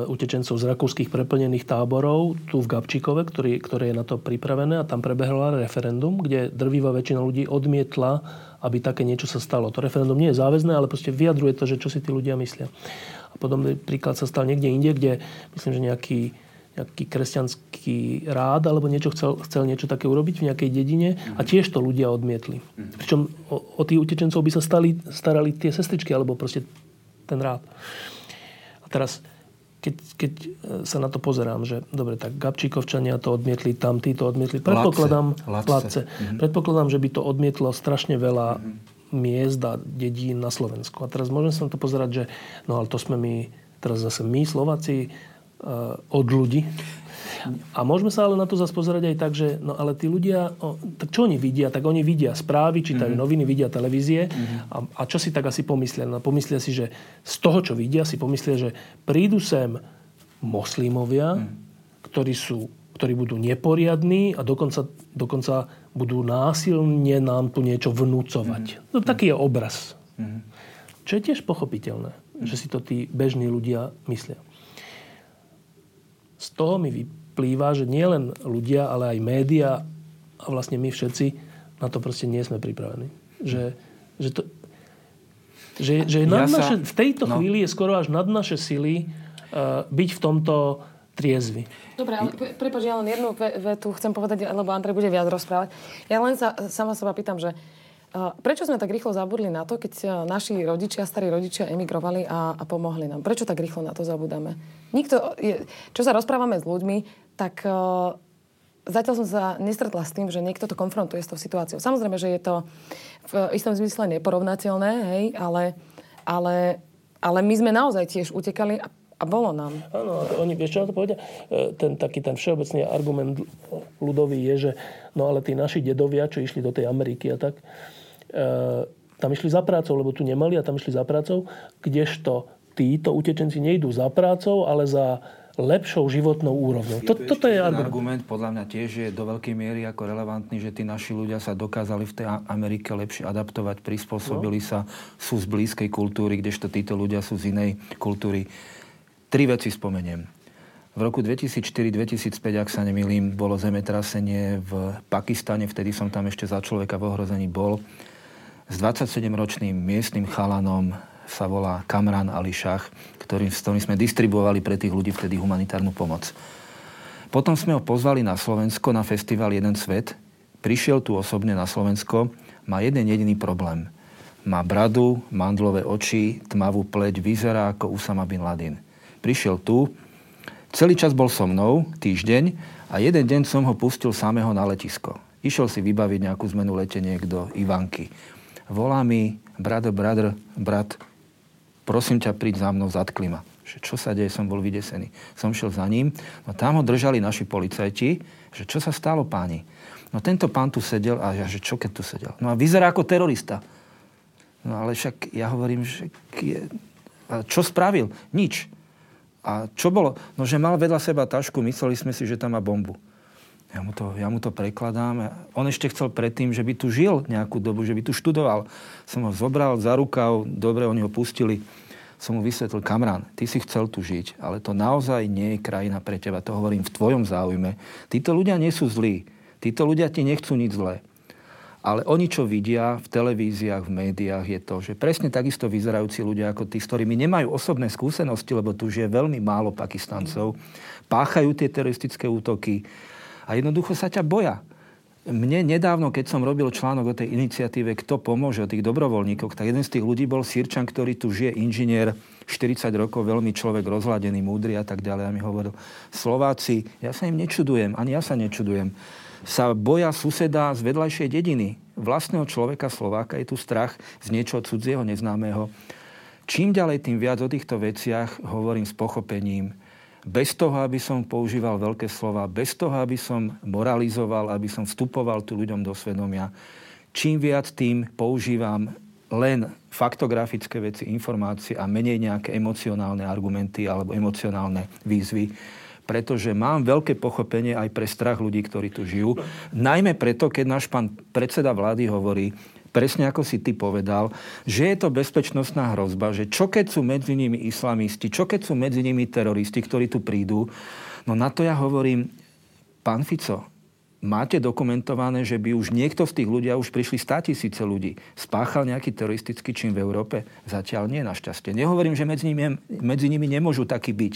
utečencov z rakúskych preplnených táborov tu v Gabčíkove, ktorý, ktoré je na to pripravené a tam prebehlo referendum, kde drvivá väčšina ľudí odmietla, aby také niečo sa stalo. To referendum nie je záväzné, ale proste vyjadruje to, že čo si tí ľudia myslia. A podobný príklad sa stal niekde inde, kde myslím, že nejaký nejaký kresťanský rád alebo niečo chcel, chcel niečo také urobiť v nejakej dedine a tiež to ľudia odmietli. Pričom o, o tých utečencov by sa stali, starali tie sestričky alebo proste ten rád. A teraz, keď, keď sa na to pozerám, že dobre, tak Gabčíkovčania to odmietli, tam tí to odmietli. Predpokladám, Ladce. Mhm. predpokladám, že by to odmietlo strašne veľa mhm. miest a dedín na Slovensku. A teraz môžem sa na to pozerať, že no ale to sme my, teraz zase my, Slováci, od ľudí. A môžeme sa ale na to zase pozerať aj tak, že no ale tí ľudia, o, tak čo oni vidia? Tak oni vidia správy, čítajú mm-hmm. noviny, vidia televízie mm-hmm. a, a čo si tak asi pomyslia? No pomyslia si, že z toho, čo vidia, si pomyslia, že prídu sem moslimovia, mm-hmm. ktorí sú ktorí budú neporiadní a dokonca, dokonca budú násilne nám tu niečo vnúcovať. Mm-hmm. No taký je obraz. Mm-hmm. Čo je tiež pochopiteľné, mm-hmm. že si to tí bežní ľudia myslia z toho mi vyplýva, že nielen ľudia, ale aj média a vlastne my všetci na to proste nie sme pripravení. Že, že, to, že, že nad ja naše, sa... v tejto no. chvíli je skoro až nad naše sily uh, byť v tomto triezvy. Dobre, ale prepáč, ja len jednu vetu chcem povedať, lebo Andrej bude viac rozprávať. Ja len sa sama seba pýtam, že Prečo sme tak rýchlo zabudli na to, keď naši rodičia, starí rodičia emigrovali a, a pomohli nám? Prečo tak rýchlo na to zabudáme? Nikto, je, čo sa rozprávame s ľuďmi, tak uh, zatiaľ som sa nestretla s tým, že niekto to konfrontuje s tou situáciou. Samozrejme, že je to v istom zmysle neporovnateľné, hej, ale, ale, ale my sme naozaj tiež utekali a a bolo nám. Áno, oni, vieš čo na to povedia? E, ten taký ten všeobecný argument ľudový je, že no ale tí naši dedovia, čo išli do tej Ameriky a tak, E, tam išli za prácou, lebo tu nemali a tam išli za prácou, kdežto títo utečenci nejdú za prácou, ale za lepšou životnou úrovňou. Je toto je argument. argument. Podľa mňa tiež je do veľkej miery ako relevantný, že tí naši ľudia sa dokázali v tej Amerike lepšie adaptovať, prispôsobili no. sa, sú z blízkej kultúry, kdežto títo ľudia sú z inej kultúry. Tri veci spomeniem. V roku 2004-2005, ak sa nemýlim, bolo zemetrasenie v Pakistane, vtedy som tam ešte za človeka v ohrození bol s 27-ročným miestnym chalanom sa volá Kamran Ali Shah, ktorým, s ktorým sme distribuovali pre tých ľudí vtedy humanitárnu pomoc. Potom sme ho pozvali na Slovensko na festival Jeden svet. Prišiel tu osobne na Slovensko, má jeden jediný problém. Má bradu, mandlové oči, tmavú pleť, vyzerá ako Usama bin Laden. Prišiel tu, Celý čas bol so mnou, týždeň, a jeden deň som ho pustil samého na letisko. Išiel si vybaviť nejakú zmenu leteniek do Ivanky. Volá mi, brother, brother, brat, prosím ťa, príď za mnou, zatkli ma. Že čo sa deje, som bol vydesený. Som šiel za ním, no tam ho držali naši policajti, že čo sa stalo páni. No tento pán tu sedel a ja, že čo keď tu sedel? No a vyzerá ako terorista. No ale však ja hovorím, že je... A čo spravil? Nič. A čo bolo? No, že mal vedľa seba tašku, mysleli sme si, že tam má bombu. Ja mu, to, ja mu to prekladám. On ešte chcel predtým, že by tu žil nejakú dobu, že by tu študoval. Som ho zobral za rukav, dobre, oni ho pustili. Som mu vysvetlil, kamrán, ty si chcel tu žiť, ale to naozaj nie je krajina pre teba. To hovorím v tvojom záujme. Títo ľudia nie sú zlí. Títo ľudia ti nechcú nič zlé. Ale oni, čo vidia v televíziách, v médiách, je to, že presne takisto vyzerajúci ľudia ako tí, s ktorými nemajú osobné skúsenosti, lebo tu žije veľmi málo Pakistancov, páchajú tie teroristické útoky a jednoducho sa ťa boja. Mne nedávno, keď som robil článok o tej iniciatíve Kto pomôže, o tých dobrovoľníkoch, tak jeden z tých ľudí bol Sirčan, ktorý tu žije, inžinier, 40 rokov, veľmi človek rozhladený, múdry a tak ďalej. A mi hovoril, Slováci, ja sa im nečudujem, ani ja sa nečudujem sa boja suseda z vedľajšej dediny. Vlastného človeka Slováka je tu strach z niečoho cudzieho, neznámeho. Čím ďalej, tým viac o týchto veciach hovorím s pochopením. Bez toho, aby som používal veľké slova, bez toho, aby som moralizoval, aby som vstupoval tu ľuďom do svedomia. Čím viac tým používam len faktografické veci, informácie a menej nejaké emocionálne argumenty alebo emocionálne výzvy, pretože mám veľké pochopenie aj pre strach ľudí, ktorí tu žijú. Najmä preto, keď náš pán predseda vlády hovorí, presne ako si ty povedal, že je to bezpečnostná hrozba, že čo keď sú medzi nimi islamisti, čo keď sú medzi nimi teroristi, ktorí tu prídu. No na to ja hovorím, pán Fico, máte dokumentované, že by už niekto z tých ľudia, už prišli 100 tisíce ľudí, spáchal nejaký teroristický čin v Európe? Zatiaľ nie, našťastie. Nehovorím, že medzi nimi, medzi nimi nemôžu takí byť,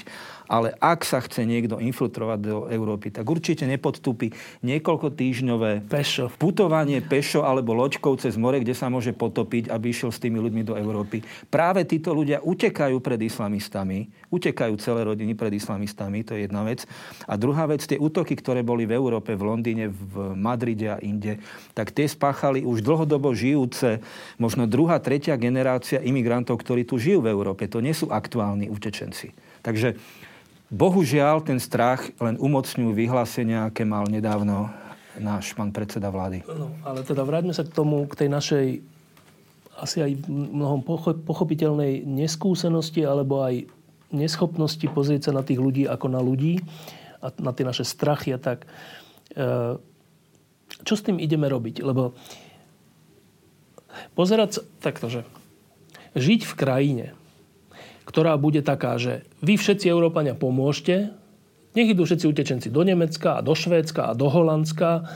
ale ak sa chce niekto infiltrovať do Európy, tak určite nepodstúpi niekoľko týždňové pešo. putovanie pešo alebo loďkou cez more, kde sa môže potopiť, aby išiel s tými ľuďmi do Európy. Práve títo ľudia utekajú pred islamistami, utekajú celé rodiny pred islamistami, to je jedna vec. A druhá vec, tie útoky, ktoré boli v Európe, v Londýne, Londýne, v Madride a inde, tak tie spáchali už dlhodobo žijúce, možno druhá, tretia generácia imigrantov, ktorí tu žijú v Európe. To nie sú aktuálni utečenci. Takže bohužiaľ ten strach len umocňujú vyhlásenia, aké mal nedávno náš pán predseda vlády. No, ale teda vráťme sa k tomu, k tej našej asi aj mnohom pochopiteľnej neskúsenosti alebo aj neschopnosti pozrieť sa na tých ľudí ako na ľudí a na tie naše strachy a tak. Čo s tým ideme robiť? Lebo pozerať takto, že žiť v krajine, ktorá bude taká, že vy všetci Európania pomôžte, nech idú všetci utečenci do Nemecka a do Švédska a do Holandska,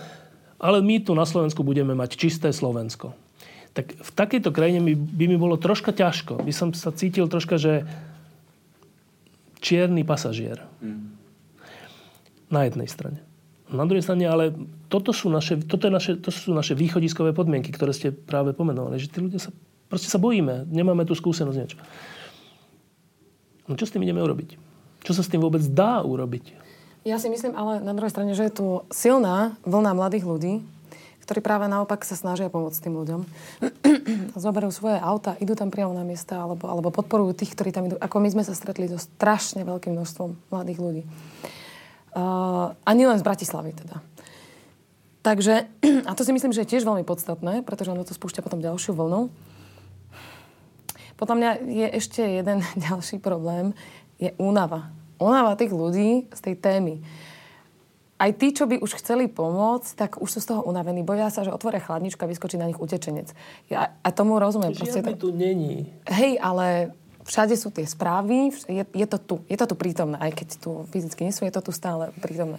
ale my tu na Slovensku budeme mať čisté Slovensko. Tak v takejto krajine by, by mi bolo troška ťažko. By som sa cítil troška, že čierny pasažier. Mm. Na jednej strane. Na druhej strane, ale toto sú naše, toto je naše, to sú naše východiskové podmienky, ktoré ste práve pomenovali. Že tí ľudia sa, proste sa bojíme. Nemáme tu skúsenosť niečo. No čo s tým ideme urobiť? Čo sa s tým vôbec dá urobiť? Ja si myslím ale na druhej strane, že je tu silná vlna mladých ľudí, ktorí práve naopak sa snažia pomôcť tým ľuďom. Zoberú svoje auta, idú tam priamo na miesta, alebo, alebo podporujú tých, ktorí tam idú. Ako my sme sa stretli so strašne veľkým množstvom mladých ľudí. Uh, a nielen z Bratislavy teda. Takže, a to si myslím, že je tiež veľmi podstatné, pretože ono to spúšťa potom ďalšiu vlnu. Podľa mňa je ešte jeden ďalší problém, je únava. Únava tých ľudí z tej témy. Aj tí, čo by už chceli pomôcť, tak už sú z toho unavení. Boja sa, že otvoria chladničku a vyskočí na nich utečenec. Ja, a tomu rozumiem. Žiadny to... tu není. Hej, ale všade sú tie správy, je, je to tu, je to tu prítomné, aj keď tu fyzicky nie sú, je to tu stále prítomné.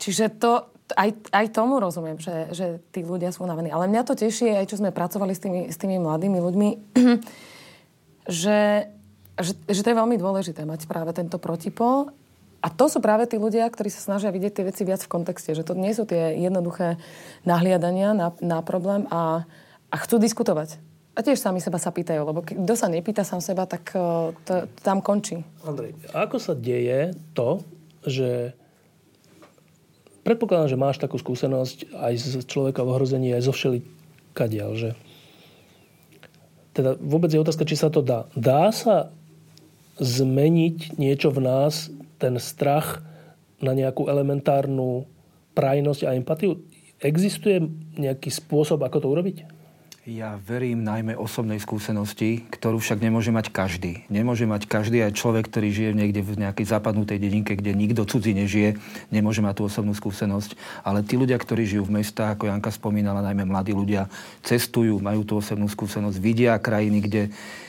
Čiže to, aj, aj tomu rozumiem, že, že tí ľudia sú unavení. Ale mňa to teší, aj čo sme pracovali s tými, s tými mladými ľuďmi, že, že, že to je veľmi dôležité mať práve tento protipol. A to sú práve tí ľudia, ktorí sa snažia vidieť tie veci viac v kontexte. Že to nie sú tie jednoduché nahliadania na, na problém a, a chcú diskutovať A tiež sami seba sa pýtajú, lebo kto sa nepýta sám seba, tak to, to tam končí. Andrej, ako sa deje to, že predpokladám, že máš takú skúsenosť aj z človeka v ohrození, aj zo všelikadiaľ, že teda vôbec je otázka, či sa to dá. Dá sa zmeniť niečo v nás, ten strach na nejakú elementárnu prajnosť a empatiu? Existuje nejaký spôsob, ako to urobiť? Ja verím najmä osobnej skúsenosti, ktorú však nemôže mať každý. Nemôže mať každý aj človek, ktorý žije niekde v nejakej zapadnutej dedinke, kde nikto cudzí nežije, nemôže mať tú osobnú skúsenosť. Ale tí ľudia, ktorí žijú v mestách, ako Janka spomínala, najmä mladí ľudia, cestujú, majú tú osobnú skúsenosť, vidia krajiny, kde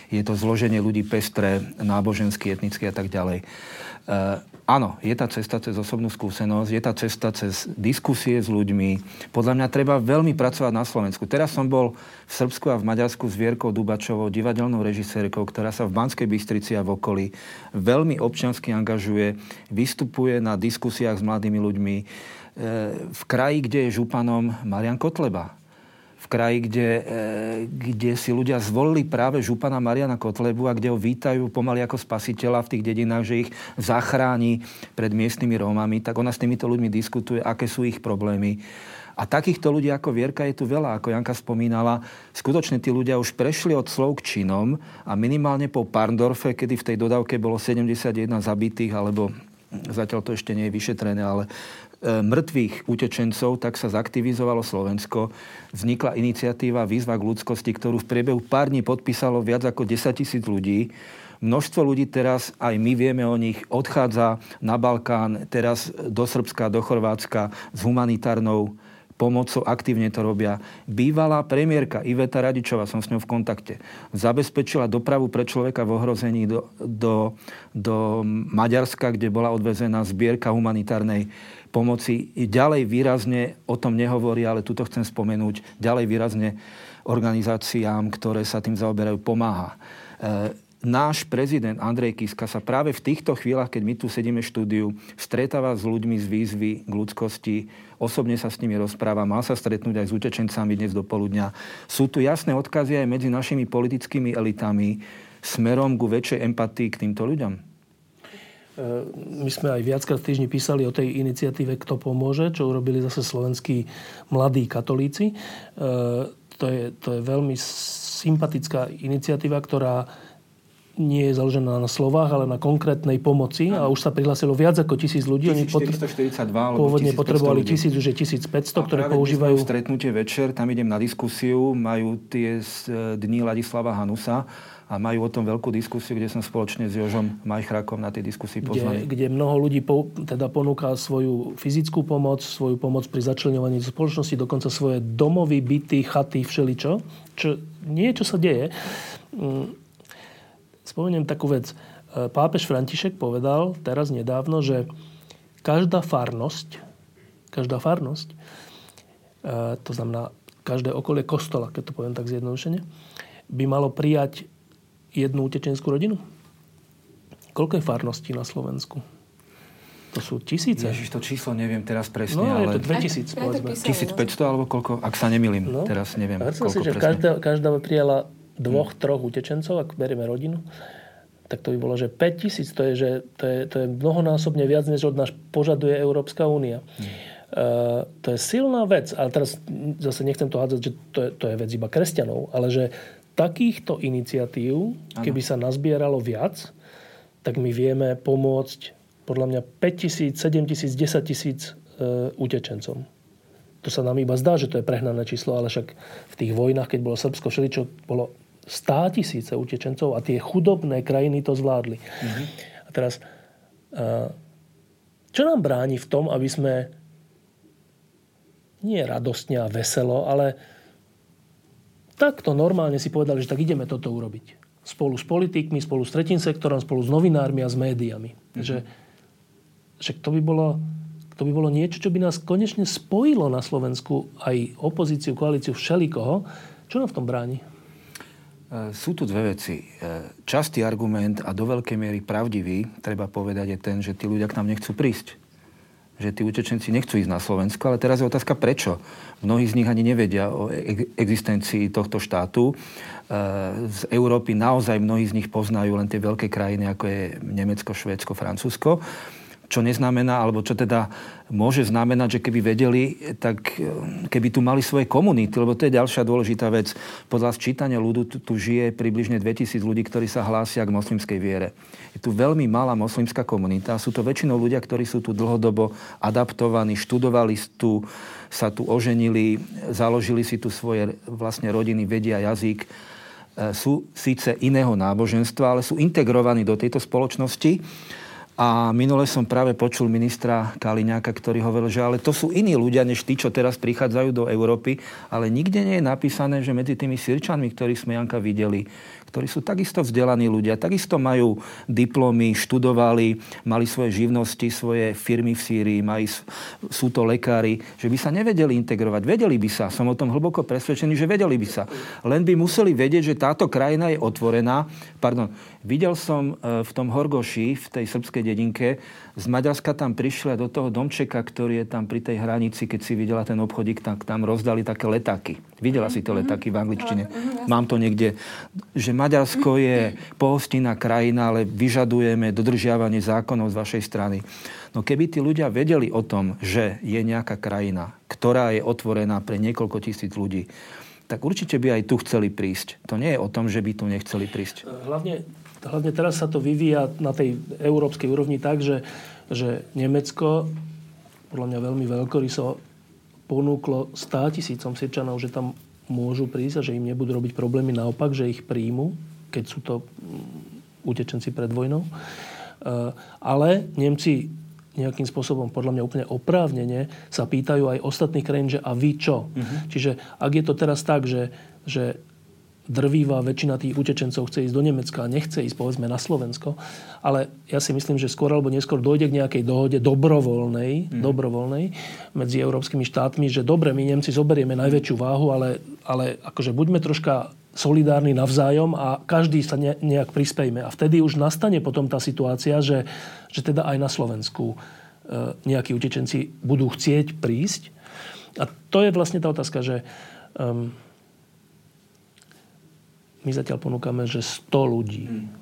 je to zloženie ľudí pestré, náboženský, etnický a tak ďalej. Uh, áno, je tá cesta cez osobnú skúsenosť, je tá cesta cez diskusie s ľuďmi. Podľa mňa treba veľmi pracovať na Slovensku. Teraz som bol v Srbsku a v Maďarsku s Vierkou Dubačovou, divadelnou režisérkou, ktorá sa v Banskej Bystrici a v okolí veľmi občiansky angažuje, vystupuje na diskusiách s mladými ľuďmi. E, v kraji, kde je županom Marian Kotleba, kraji, kde, e, kde si ľudia zvolili práve župana Mariana Kotlebu a kde ho vítajú pomaly ako spasiteľa v tých dedinách, že ich zachráni pred miestnymi Rómami, tak ona s týmito ľuďmi diskutuje, aké sú ich problémy. A takýchto ľudí ako Vierka je tu veľa, ako Janka spomínala. Skutočne tí ľudia už prešli od slov k činom a minimálne po Parndorfe, kedy v tej dodávke bolo 71 zabitých, alebo zatiaľ to ešte nie je vyšetrené, ale mŕtvych utečencov, tak sa zaktivizovalo Slovensko. Vznikla iniciatíva Výzva k ľudskosti, ktorú v priebehu pár dní podpísalo viac ako 10 tisíc ľudí. Množstvo ľudí teraz, aj my vieme o nich, odchádza na Balkán, teraz do Srbska, do Chorvátska s humanitárnou pomocou, aktívne to robia. Bývalá premiérka Iveta Radičová, som s ňou v kontakte, zabezpečila dopravu pre človeka v ohrození do, do, do Maďarska, kde bola odvezená zbierka humanitárnej pomoci. Ďalej výrazne, o tom nehovorí, ale tuto chcem spomenúť, ďalej výrazne organizáciám, ktoré sa tým zaoberajú, pomáha. E, náš prezident Andrej Kiska sa práve v týchto chvíľach, keď my tu sedíme v štúdiu, stretáva s ľuďmi z výzvy k ľudskosti, osobne sa s nimi rozpráva, mal sa stretnúť aj s utečencami dnes do poludňa. Sú tu jasné odkazy aj medzi našimi politickými elitami smerom ku väčšej empatii k týmto ľuďom. My sme aj viackrát v týždni písali o tej iniciatíve Kto pomôže, čo urobili zase slovenskí mladí katolíci. E, to je, to je veľmi sympatická iniciatíva, ktorá nie je založená na slovách, ale na konkrétnej pomoci a už sa prihlásilo viac ako tisíc ľudí. 1442 pôvodne potrebovali tisíc, už je 1500, ktoré používajú... stretnutie večer, tam idem na diskusiu, majú tie dni Ladislava Hanusa a majú o tom veľkú diskusiu, kde som spoločne s Jožom Majchrákom na tej diskusii pozvaný. Kde, kde mnoho ľudí po, teda ponúka svoju fyzickú pomoc, svoju pomoc pri začlenovaní do spoločnosti, dokonca svoje domovy, byty, chaty, všeličo. Čo niečo sa deje. Mm, spomeniem takú vec. E, pápež František povedal teraz nedávno, že každá farnosť, každá farnosť, e, to znamená každé okolie kostola, keď to poviem tak zjednodušene, by malo prijať jednu utečenskú rodinu? Koľko je farností na Slovensku? To sú tisíce. Ježiš, to číslo neviem teraz presne, no, ale... je to 2000, povedzme. 1500 alebo koľko, ak sa nemilím, no. teraz neviem. A koľko si, že každá, každá by prijala dvoch, hmm. troch utečencov, ak berieme rodinu, tak to by bolo, že 5000, to je, že, to je, to je mnohonásobne viac, než od nás požaduje Európska únia. Hmm. Uh, to je silná vec, ale teraz zase nechcem to hádzať, že to je, to je vec iba kresťanov, ale že takýchto iniciatív, ano. keby sa nazbieralo viac, tak my vieme pomôcť podľa mňa 5 tisíc, 7 tisíc, 10 tisíc e, utečencom. To sa nám iba zdá, že to je prehnané číslo, ale však v tých vojnách, keď bolo Srbsko, všeličo bolo 100 tisíce utečencov a tie chudobné krajiny to zvládli. Mm-hmm. A teraz, e, čo nám bráni v tom, aby sme nie radostne a veselo, ale takto normálne si povedali, že tak ideme toto urobiť. Spolu s politikmi, spolu s tretím sektorom, spolu s novinármi a s médiami. Mm-hmm. Že, že to by bolo to by bolo niečo, čo by nás konečne spojilo na Slovensku aj opozíciu, koalíciu, všelikoho. Čo nám v tom bráni? E, sú tu dve veci. E, častý argument a do veľkej miery pravdivý, treba povedať, je ten, že tí ľudia k nám nechcú prísť. Že tí utečenci nechcú ísť na Slovensko, ale teraz je otázka prečo. Mnohí z nich ani nevedia o existencii tohto štátu. E, z Európy naozaj mnohí z nich poznajú len tie veľké krajiny, ako je Nemecko, Švédsko, Francúzsko čo neznamená, alebo čo teda môže znamenať, že keby vedeli, tak e, keby tu mali svoje komunity, lebo to je ďalšia dôležitá vec. Podľa sčítania ľudu tu, tu žije približne 2000 ľudí, ktorí sa hlásia k moslimskej viere. Je tu veľmi malá moslimská komunita. Sú to väčšinou ľudia, ktorí sú tu dlhodobo adaptovaní, študovali tu, sa tu oženili, založili si tu svoje vlastne rodiny, vedia jazyk e, sú síce iného náboženstva, ale sú integrovaní do tejto spoločnosti a minule som práve počul ministra Kaliňáka, ktorý hovoril, že ale to sú iní ľudia, než tí, čo teraz prichádzajú do Európy, ale nikde nie je napísané, že medzi tými Sirčanmi, ktorých sme Janka videli, ktorí sú takisto vzdelaní ľudia, takisto majú diplomy, študovali, mali svoje živnosti, svoje firmy v Sýrii, majú, sú to lekári, že by sa nevedeli integrovať. Vedeli by sa, som o tom hlboko presvedčený, že vedeli by sa. Len by museli vedieť, že táto krajina je otvorená. Pardon, videl som e, v tom Horgoši, v tej srbskej dedinke, z Maďarska tam prišli do toho domčeka, ktorý je tam pri tej hranici, keď si videla ten obchodík, tak tam rozdali také letáky. Videla si tie mhm. letáky v angličtine. Mhm, Mám to niekde. Že Maďarsko je pohostinná krajina, ale vyžadujeme dodržiavanie zákonov z vašej strany. No keby tí ľudia vedeli o tom, že je nejaká krajina, ktorá je otvorená pre niekoľko tisíc ľudí, tak určite by aj tu chceli prísť. To nie je o tom, že by tu nechceli prísť. Hlavne hlavne teraz sa to vyvíja na tej európskej úrovni tak, že, že Nemecko podľa mňa veľmi veľkoryso ponúklo 100 tisícom Sirčanov, že tam môžu prísť a že im nebudú robiť problémy. Naopak, že ich príjmu, keď sú to mm, utečenci pred vojnou. E, ale Nemci nejakým spôsobom, podľa mňa úplne oprávnene, sa pýtajú aj ostatných krajín, že a vy čo? Uh-huh. Čiže ak je to teraz tak, že, že drvíva väčšina tých utečencov chce ísť do Nemecka a nechce ísť povedzme na Slovensko. Ale ja si myslím, že skôr alebo neskôr dojde k nejakej dohode dobrovoľnej, mm. dobrovoľnej medzi európskymi štátmi, že dobre, my Nemci zoberieme najväčšiu váhu, ale, ale akože buďme troška solidárni navzájom a každý sa ne, nejak prispejme. A vtedy už nastane potom tá situácia, že, že teda aj na Slovensku e, nejakí utečenci budú chcieť prísť. A to je vlastne tá otázka, že um, my zatiaľ ponúkame, že 100 ľudí. Hmm.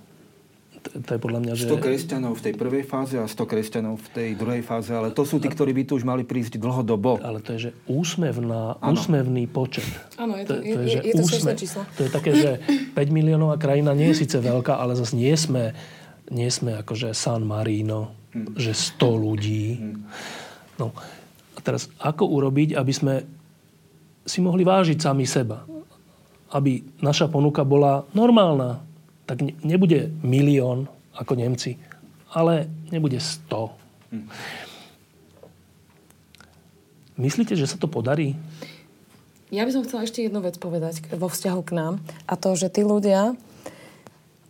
To je podľa mňa, 100 že... kresťanov v tej prvej fáze a 100 kresťanov v tej druhej fáze, ale to sú tí, ktorí by tu už mali prísť dlhodobo. Ale to je, že úsmevná, úsmevný počet. Áno, je to, to, je, je, je to úsmev, číslo. To je také, že 5 miliónová krajina nie je síce veľká, ale zase nie sme, nie sme akože San Marino, hmm. že 100 ľudí. Hmm. No, a teraz ako urobiť, aby sme si mohli vážiť sami seba? Aby naša ponuka bola normálna, tak nebude milión ako Nemci, ale nebude 100. Hm. Myslíte, že sa to podarí? Ja by som chcela ešte jednu vec povedať vo vzťahu k nám. A to, že tí ľudia,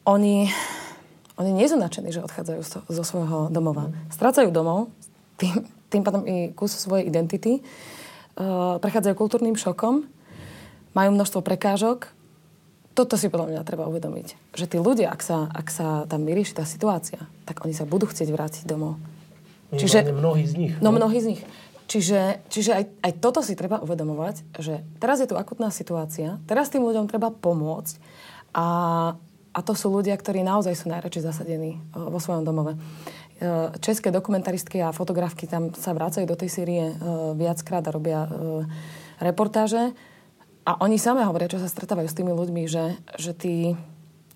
oni, oni nie sú nadšení, že odchádzajú zo, zo svojho domova. Strácajú domov, tým, tým pádom i kus svojej identity. Uh, prechádzajú kultúrnym šokom majú množstvo prekážok. Toto si podľa mňa treba uvedomiť. Že tí ľudia, ak sa, ak sa tam vyrieši tá situácia, tak oni sa budú chcieť vrátiť domov. Čiže, mnohí z nich. No, no mnohí z nich. Čiže, čiže aj, aj toto si treba uvedomovať, že teraz je tu akutná situácia, teraz tým ľuďom treba pomôcť a, a to sú ľudia, ktorí naozaj sú najradšej zasadení vo svojom domove. České dokumentaristky a fotografky tam sa vracajú do tej Sýrie viackrát a robia reportáže a oni same hovoria, čo sa stretávajú s tými ľuďmi, že, že tí,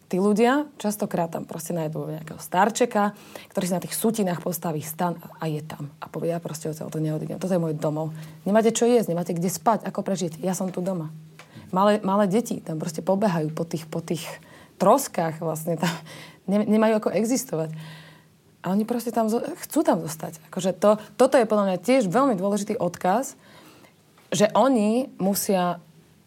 tí ľudia častokrát tam proste nájdú nejakého starčeka, ktorý si na tých sutinách postaví stan a je tam. A povie, ja proste od to neodídem. Toto je môj domov. Nemáte čo jesť, nemáte kde spať, ako prežiť. Ja som tu doma. Malé, malé deti tam proste pobehajú po tých, po tých troskách vlastne. Tam, ne, nemajú ako existovať. A oni proste tam chcú tam zostať. Akože to, toto je podľa mňa tiež veľmi dôležitý odkaz, že oni musia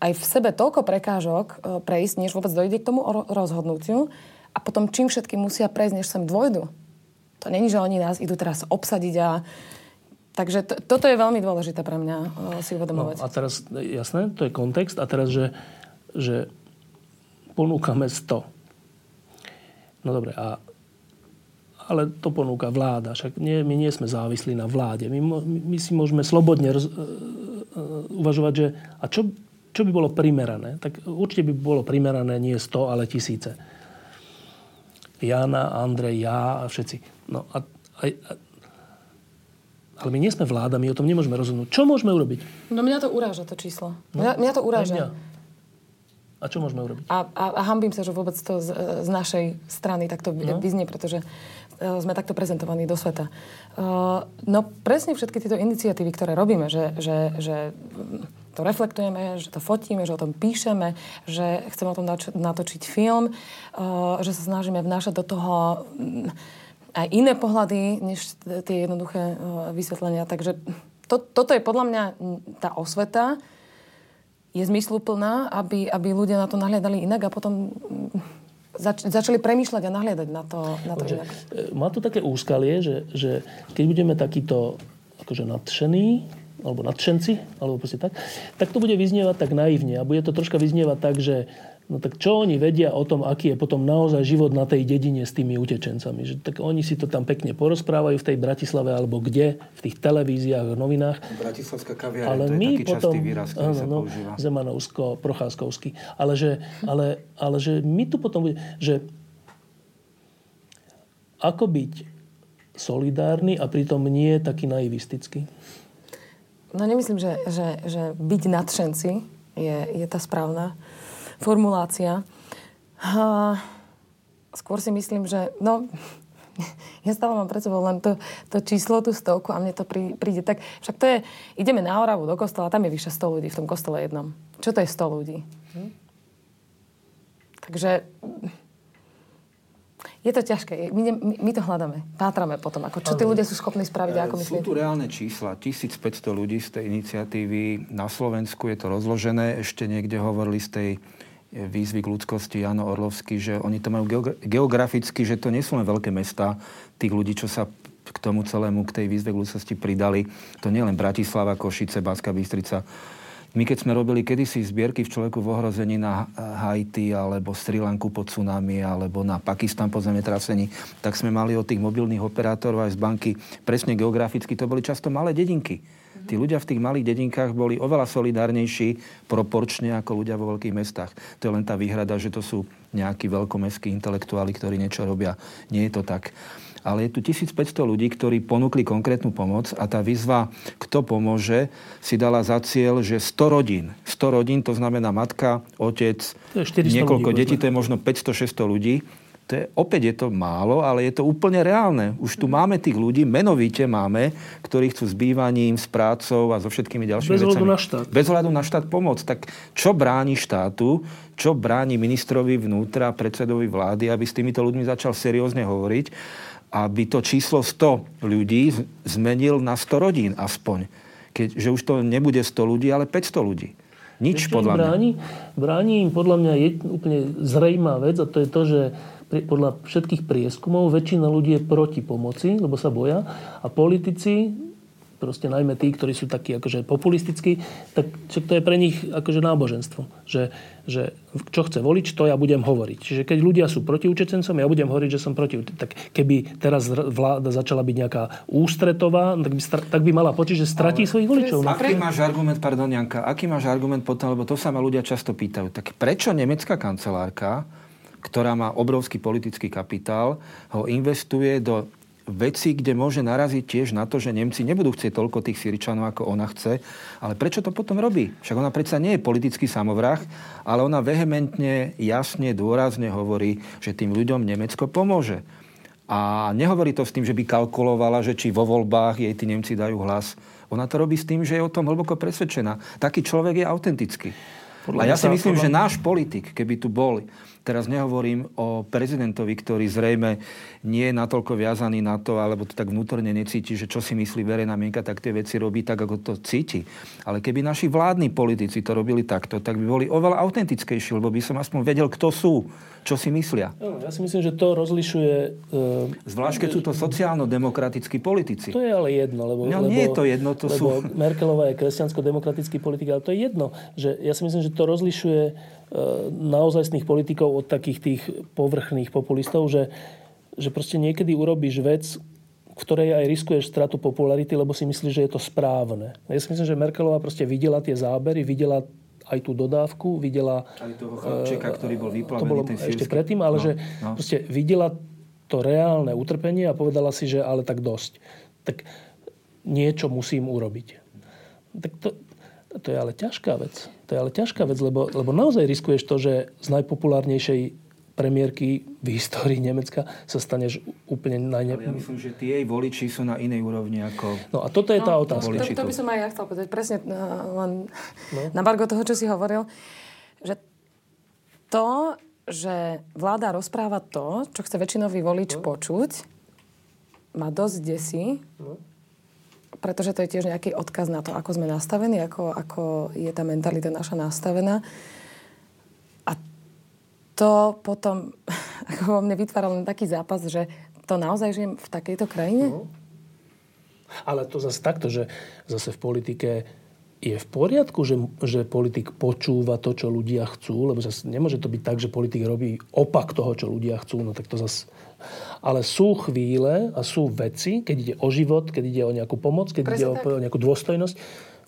aj v sebe toľko prekážok e, prejsť, než vôbec dojde k tomu rozhodnutiu a potom čím všetkým musia prejsť, než sem dôjdu. To není, že oni nás idú teraz obsadiť a Takže to, toto je veľmi dôležité pre mňa uh, si uvedomovať. No, a teraz, jasné, to je kontext. A teraz, že, že ponúkame 100. No dobre, a, ale to ponúka vláda. Však nie, my nie sme závislí na vláde. My, my si môžeme slobodne roz, uh, uvažovať, že a čo, čo by bolo primerané? Tak určite by bolo primerané nie 100, ale tisíce. Jana, Andrej, ja a všetci. No a, a, a ale my nie sme vláda, my o tom nemôžeme rozhodnúť. Čo môžeme urobiť? No mňa to uráža, to číslo. No, mňa, mňa to uráža. Mňa. A čo môžeme urobiť? A, a, a hambím sa, že vôbec to z, z našej strany takto no. vyznie, pretože uh, sme takto prezentovaní do sveta. Uh, no presne všetky tieto iniciatívy, ktoré robíme, že, že, že to reflektujeme, že to fotíme, že o tom píšeme, že chceme o tom natočiť film, uh, že sa snažíme vnášať do toho... Um, aj iné pohľady, než tie jednoduché vysvetlenia. Takže to, toto je podľa mňa tá osveta, je zmysluplná, aby, aby ľudia na to nahliadali inak a potom zač- začali premýšľať a nahliadať na to, na to inak. E, má to také úskalie, že, že keď budeme takýto akože nadšení, alebo nadšenci, alebo proste tak, tak to bude vyznievať tak naivne a bude to troška vyznievať tak, že No tak čo oni vedia o tom, aký je potom naozaj život na tej dedine s tými utečencami? Že tak oni si to tam pekne porozprávajú v tej Bratislave alebo kde, v tých televíziách, novinách. Bratislavská kaviareň, Ale to je my taký potom, častý výraz, ktorý áno, sa no, používa. Zemanovsko, Procházkovský. Ale že, ale, ale že my tu potom bude, že ako byť solidárny a pritom nie taký naivistický? No nemyslím, že, že, že byť nadšenci je, je tá správna formulácia. A skôr si myslím, že no, ja stále mám pred sebou len to, to číslo, tú stovku a mne to prí, príde tak. Však to je, ideme na Oravu do kostola, tam je vyše 100 ľudí v tom kostole jednom. Čo to je 100 ľudí? Hm? Takže je to ťažké. My, my, my to hľadáme. Pátrame potom, ako, čo tí ľudia sú schopní spraviť a ako myslíte? Sú tu reálne čísla. 1500 ľudí z tej iniciatívy. Na Slovensku je to rozložené. Ešte niekde hovorili z tej výzvy k ľudskosti Jano Orlovský, že oni to majú geograficky, že to nie sú len veľké mesta tých ľudí, čo sa k tomu celému, k tej výzve k ľudskosti pridali. To nie len Bratislava, Košice, Banská Bystrica, my keď sme robili kedysi zbierky v človeku v ohrození na Haiti alebo Sri Lanku pod tsunami alebo na Pakistan po zemetrasení, tak sme mali od tých mobilných operátorov aj z banky presne geograficky, to boli často malé dedinky. Tí ľudia v tých malých dedinkách boli oveľa solidárnejší proporčne ako ľudia vo veľkých mestách. To je len tá výhrada, že to sú nejakí veľkomestskí intelektuáli, ktorí niečo robia. Nie je to tak ale je tu 1500 ľudí, ktorí ponúkli konkrétnu pomoc a tá výzva, kto pomôže, si dala za cieľ, že 100 rodín, 100 rodín, to znamená matka, otec, niekoľko ľudí, detí, to je možno 500-600 ľudí, to je, opäť je to málo, ale je to úplne reálne. Už tu máme tých ľudí, menovite máme, ktorí chcú s bývaním, s prácou a so všetkými ďalšími Bez vecami. na štát. Bez hľadu na štát pomoc. Tak čo bráni štátu, čo bráni ministrovi vnútra, predsedovi vlády, aby s týmito ľuďmi začal seriózne hovoriť aby to číslo 100 ľudí zmenil na 100 rodín aspoň. Keď, že už to nebude 100 ľudí, ale 500 ľudí. Nič Ešte podľa bráni, mňa. Bráni im podľa mňa je úplne zrejmá vec a to je to, že podľa všetkých prieskumov väčšina ľudí je proti pomoci, lebo sa boja a politici proste najmä tí, ktorí sú takí akože populistickí, tak to je pre nich akože náboženstvo. Že, že čo chce voliť, to ja budem hovoriť. Čiže keď ľudia sú proti učecencom, ja budem hovoriť, že som proti. Tak keby teraz vláda začala byť nejaká ústretová, tak by, tak by mala pocit, že stratí Ale svojich voličov. No. Aký máš argument, pardon Janka, aký máš argument potom, lebo to sa ma ľudia často pýtajú. Tak prečo nemecká kancelárka ktorá má obrovský politický kapitál, ho investuje do veci, kde môže naraziť tiež na to, že Nemci nebudú chcieť toľko tých Syričanov, ako ona chce. Ale prečo to potom robí? Však ona predsa nie je politický samovrah, ale ona vehementne, jasne, dôrazne hovorí, že tým ľuďom Nemecko pomôže. A nehovorí to s tým, že by kalkulovala, že či vo voľbách jej tí Nemci dajú hlas. Ona to robí s tým, že je o tom hlboko presvedčená. Taký človek je autentický. Podľa a ja si myslím, podľa... že náš politik, keby tu bol, Teraz nehovorím o prezidentovi, ktorý zrejme nie je natoľko viazaný na to, alebo to tak vnútorne necíti, že čo si myslí verejná mienka, tak tie veci robí tak, ako to cíti. Ale keby naši vládni politici to robili takto, tak by boli oveľa autentickejší, lebo by som aspoň vedel, kto sú, čo si myslia. Ja si myslím, že to rozlišuje... Uh, Zvlášť, keď sú to sociálno-demokratickí politici. To je ale jedno, lebo... No, lebo, nie je to jedno, to sú... Merkelová je kresťansko-demokratický politik, ale to je jedno. Že ja si myslím, že to rozlišuje E, naozajstných politikov od takých tých povrchných populistov, že, že proste niekedy urobíš vec, ktorej aj riskuješ stratu popularity, lebo si myslíš, že je to správne. Ja si myslím, že Merkelová proste videla tie zábery, videla aj tú dodávku, videla... Aj toho chlapčeka, ktorý bol vyplavený, To bolo ten ešte predtým, ale No, že no. proste videla to reálne utrpenie a povedala si, že ale tak dosť. Tak niečo musím urobiť. Tak to, to je ale ťažká vec. To je ale ťažká vec, lebo, lebo naozaj riskuješ to, že z najpopulárnejšej premiérky v histórii Nemecka sa staneš úplne najne... Ale ja myslím, že tie jej voliči sú na inej úrovni ako... No a toto je tá No, otázka. To, to, to by som aj ja chcel povedať. Presne uh, len no. na bargo toho, čo si hovoril. Že to, že vláda rozpráva to, čo chce väčšinový volič no. počuť, ma dosť desí. No. Pretože to je tiež nejaký odkaz na to, ako sme nastavení, ako, ako je tá mentalita naša nastavená. A to potom ako vo mne vytvára len taký zápas, že to naozaj žijem v takejto krajine? No. Ale to zase takto, že zase v politike je v poriadku, že, že politik počúva to, čo ľudia chcú, lebo zase nemôže to byť tak, že politik robí opak toho, čo ľudia chcú, no tak to zase... Ale sú chvíle a sú veci, keď ide o život, keď ide o nejakú pomoc, keď Presne ide o, o nejakú dôstojnosť,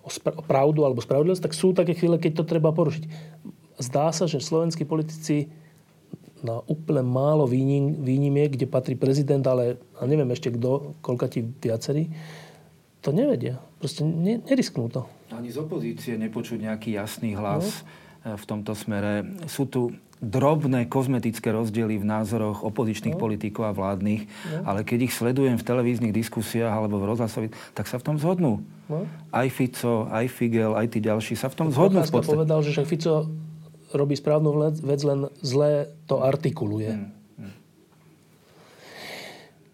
o, spra- o pravdu alebo spravodlivosť, tak sú také chvíle, keď to treba porušiť. Zdá sa, že slovenskí politici na úplne málo výnim, výnimiek, kde patrí prezident, ale a neviem ešte kto, koľka ti viacerí, to nevedia. Proste ne, nerisknú to. Ani z opozície nepočuť nejaký jasný hlas no. v tomto smere. Sú tu drobné kozmetické rozdiely v názoroch opozičných no. politikov a vládnych, no. ale keď ich sledujem v televíznych diskusiách alebo v rozhlasových, tak sa v tom zhodnú. No. Aj Fico, aj Figel, aj tí ďalší sa v tom zhodnú. V podstate. povedal, že však Fico robí správnu vec, len zle to artikuluje. Hmm.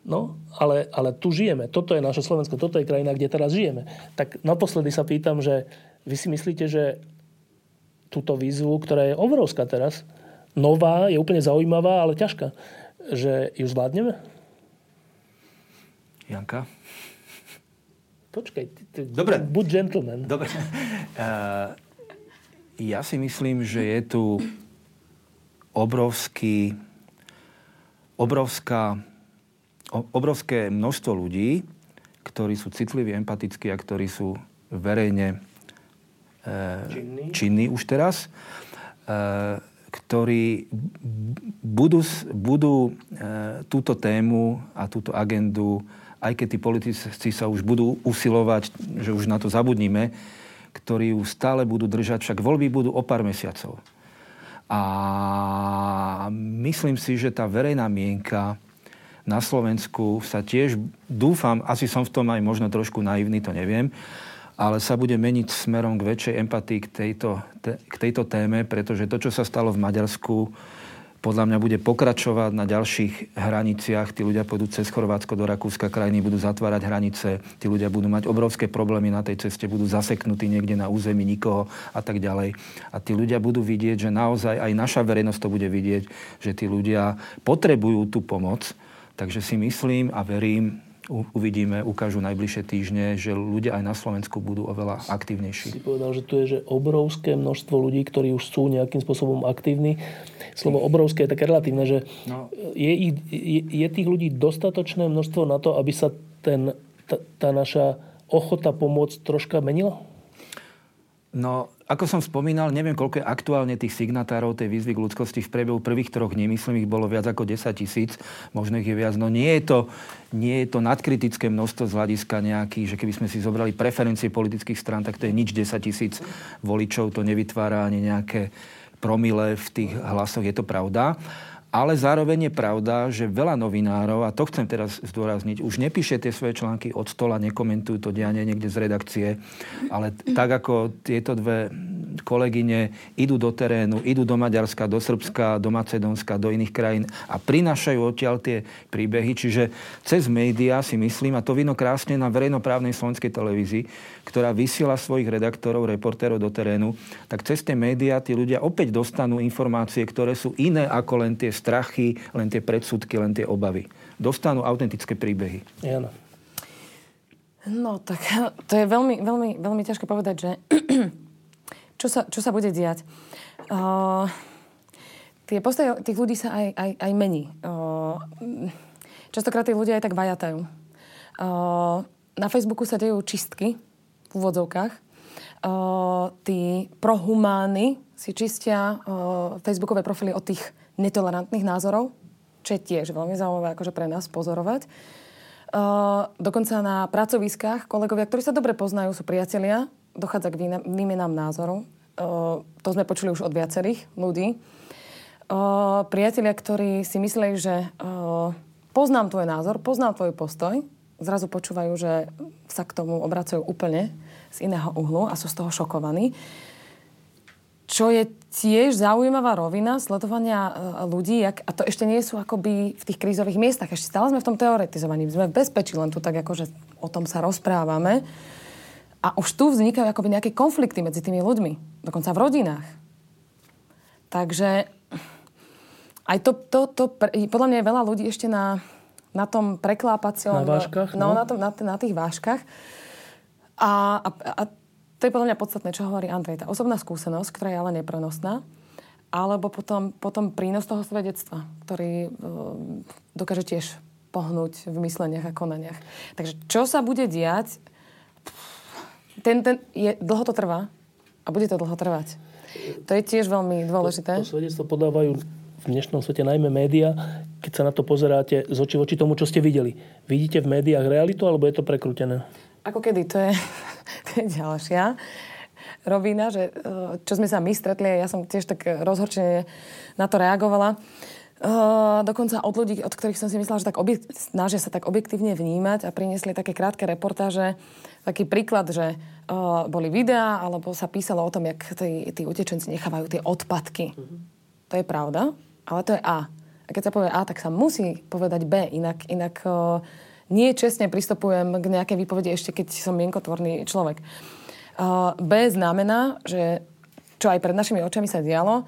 No, ale, ale tu žijeme. Toto je naše Slovensko, toto je krajina, kde teraz žijeme. Tak naposledy sa pýtam, že vy si myslíte, že túto výzvu, ktorá je obrovská teraz, nová, je úplne zaujímavá, ale ťažká, že ju zvládneme? Janka? Počkaj, ty, ty, Dobre. buď gentleman. Dobre. Uh, ja si myslím, že je tu obrovský, obrovská obrovské množstvo ľudí, ktorí sú citliví, empatickí a ktorí sú verejne e, činní. činní už teraz, e, ktorí budú, budú e, túto tému a túto agendu, aj keď tí politici sa už budú usilovať, že už na to zabudníme, ktorí ju stále budú držať, však voľby budú o pár mesiacov. A myslím si, že tá verejná mienka na Slovensku sa tiež, dúfam, asi som v tom aj možno trošku naivný, to neviem, ale sa bude meniť smerom k väčšej empatii k tejto, te, k tejto téme, pretože to, čo sa stalo v Maďarsku, podľa mňa bude pokračovať na ďalších hraniciach. Tí ľudia pôjdu cez Chorvátsko do Rakúska, krajiny budú zatvárať hranice, tí ľudia budú mať obrovské problémy na tej ceste, budú zaseknutí niekde na území nikoho a tak ďalej. A tí ľudia budú vidieť, že naozaj aj naša verejnosť to bude vidieť, že tí ľudia potrebujú tú pomoc, Takže si myslím a verím, uvidíme, ukážu najbližšie týždne, že ľudia aj na Slovensku budú oveľa aktívnejší. Si povedal, že tu je že obrovské množstvo ľudí, ktorí už sú nejakým spôsobom aktívni. Slovo obrovské je také relatívne, že no. je, je, je tých ľudí dostatočné množstvo na to, aby sa ten, tá, tá naša ochota pomôcť troška menila? No, ako som spomínal, neviem, koľko je aktuálne tých signatárov tej výzvy k ľudskosti v priebehu prvých troch dní. Myslím, ich bolo viac ako 10 tisíc, možno ich je viac. No nie je to, nie je to nadkritické množstvo z hľadiska nejakých, že keby sme si zobrali preferencie politických strán, tak to je nič 10 tisíc voličov, to nevytvára ani nejaké promile v tých hlasoch, je to pravda. Ale zároveň je pravda, že veľa novinárov, a to chcem teraz zdôrazniť, už nepíše tie svoje články od stola, nekomentujú to dianie niekde z redakcie, ale tak ako tieto dve kolegyne idú do terénu, idú do Maďarska, do Srbska, do Macedónska, do iných krajín a prinášajú odtiaľ tie príbehy. Čiže cez médiá si myslím, a to vidno krásne na verejnoprávnej slovenskej televízii, ktorá vysiela svojich redaktorov, reportérov do terénu, tak cez tie médiá tí ľudia opäť dostanú informácie, ktoré sú iné ako len tie strachy, len tie predsudky, len tie obavy. Dostanú autentické príbehy. Jana. No tak to je veľmi, veľmi, veľmi ťažké povedať, že čo sa, čo sa bude diať. Uh, tie postoje tých ľudí sa aj, aj, aj mení. Uh, častokrát tí ľudia aj tak vajatajú. Uh, na Facebooku sa dejú čistky v úvodzovkách. Uh, tí prohumány si čistia uh, facebookové profily od tých netolerantných názorov, čo je tiež veľmi zaujímavé akože pre nás pozorovať. Uh, dokonca na pracoviskách kolegovia, ktorí sa dobre poznajú, sú priatelia, dochádza k výmenám názorov. Uh, to sme počuli už od viacerých ľudí. Uh, priatelia, ktorí si mysleli, že uh, poznám tvoj názor, poznám tvoj postoj, zrazu počúvajú, že sa k tomu obracajú úplne z iného uhlu a sú z toho šokovaní. Čo je tiež zaujímavá rovina sledovania e, ľudí, jak, a to ešte nie sú akoby v tých krízových miestach. Ešte stále sme v tom teoretizovaní. Sme v bezpečí, len tu tak akože o tom sa rozprávame. A už tu vznikajú akoby nejaké konflikty medzi tými ľuďmi. Dokonca v rodinách. Takže aj to, to, to podľa mňa je veľa ľudí ešte na, na tom preklápacom... Na váškach? No, no na, tom, na, na tých váškach. A, a, a to je podľa mňa podstatné, čo hovorí Andrej. Tá osobná skúsenosť, ktorá je ale neprenosná, alebo potom, potom prínos toho svedectva, ktorý uh, dokáže tiež pohnúť v mysleniach a konaniach. Takže čo sa bude diať, ten, ten je, dlho to trvá a bude to dlho trvať. To je tiež veľmi dôležité. To, to svedectvo podávajú v dnešnom svete najmä média, keď sa na to pozeráte z oči voči tomu, čo ste videli. Vidíte v médiách realitu, alebo je to prekrútené? Ako kedy? To je, to je ďalšia rovina, že e, čo sme sa my stretli, ja som tiež tak rozhorčene na to reagovala. Uh, dokonca od ľudí, od ktorých som si myslela, že tak objekt, snažia sa tak objektívne vnímať a priniesli také krátke reportáže. Taký príklad, že uh, boli videá, alebo sa písalo o tom, jak tí, tí utečenci nechávajú tie odpadky. Uh-huh. To je pravda, ale to je A. A keď sa povie A, tak sa musí povedať B, inak, inak uh, nie čestne pristupujem k nejakej výpovedi ešte, keď som mienkotvorný človek. B znamená, že čo aj pred našimi očami sa dialo,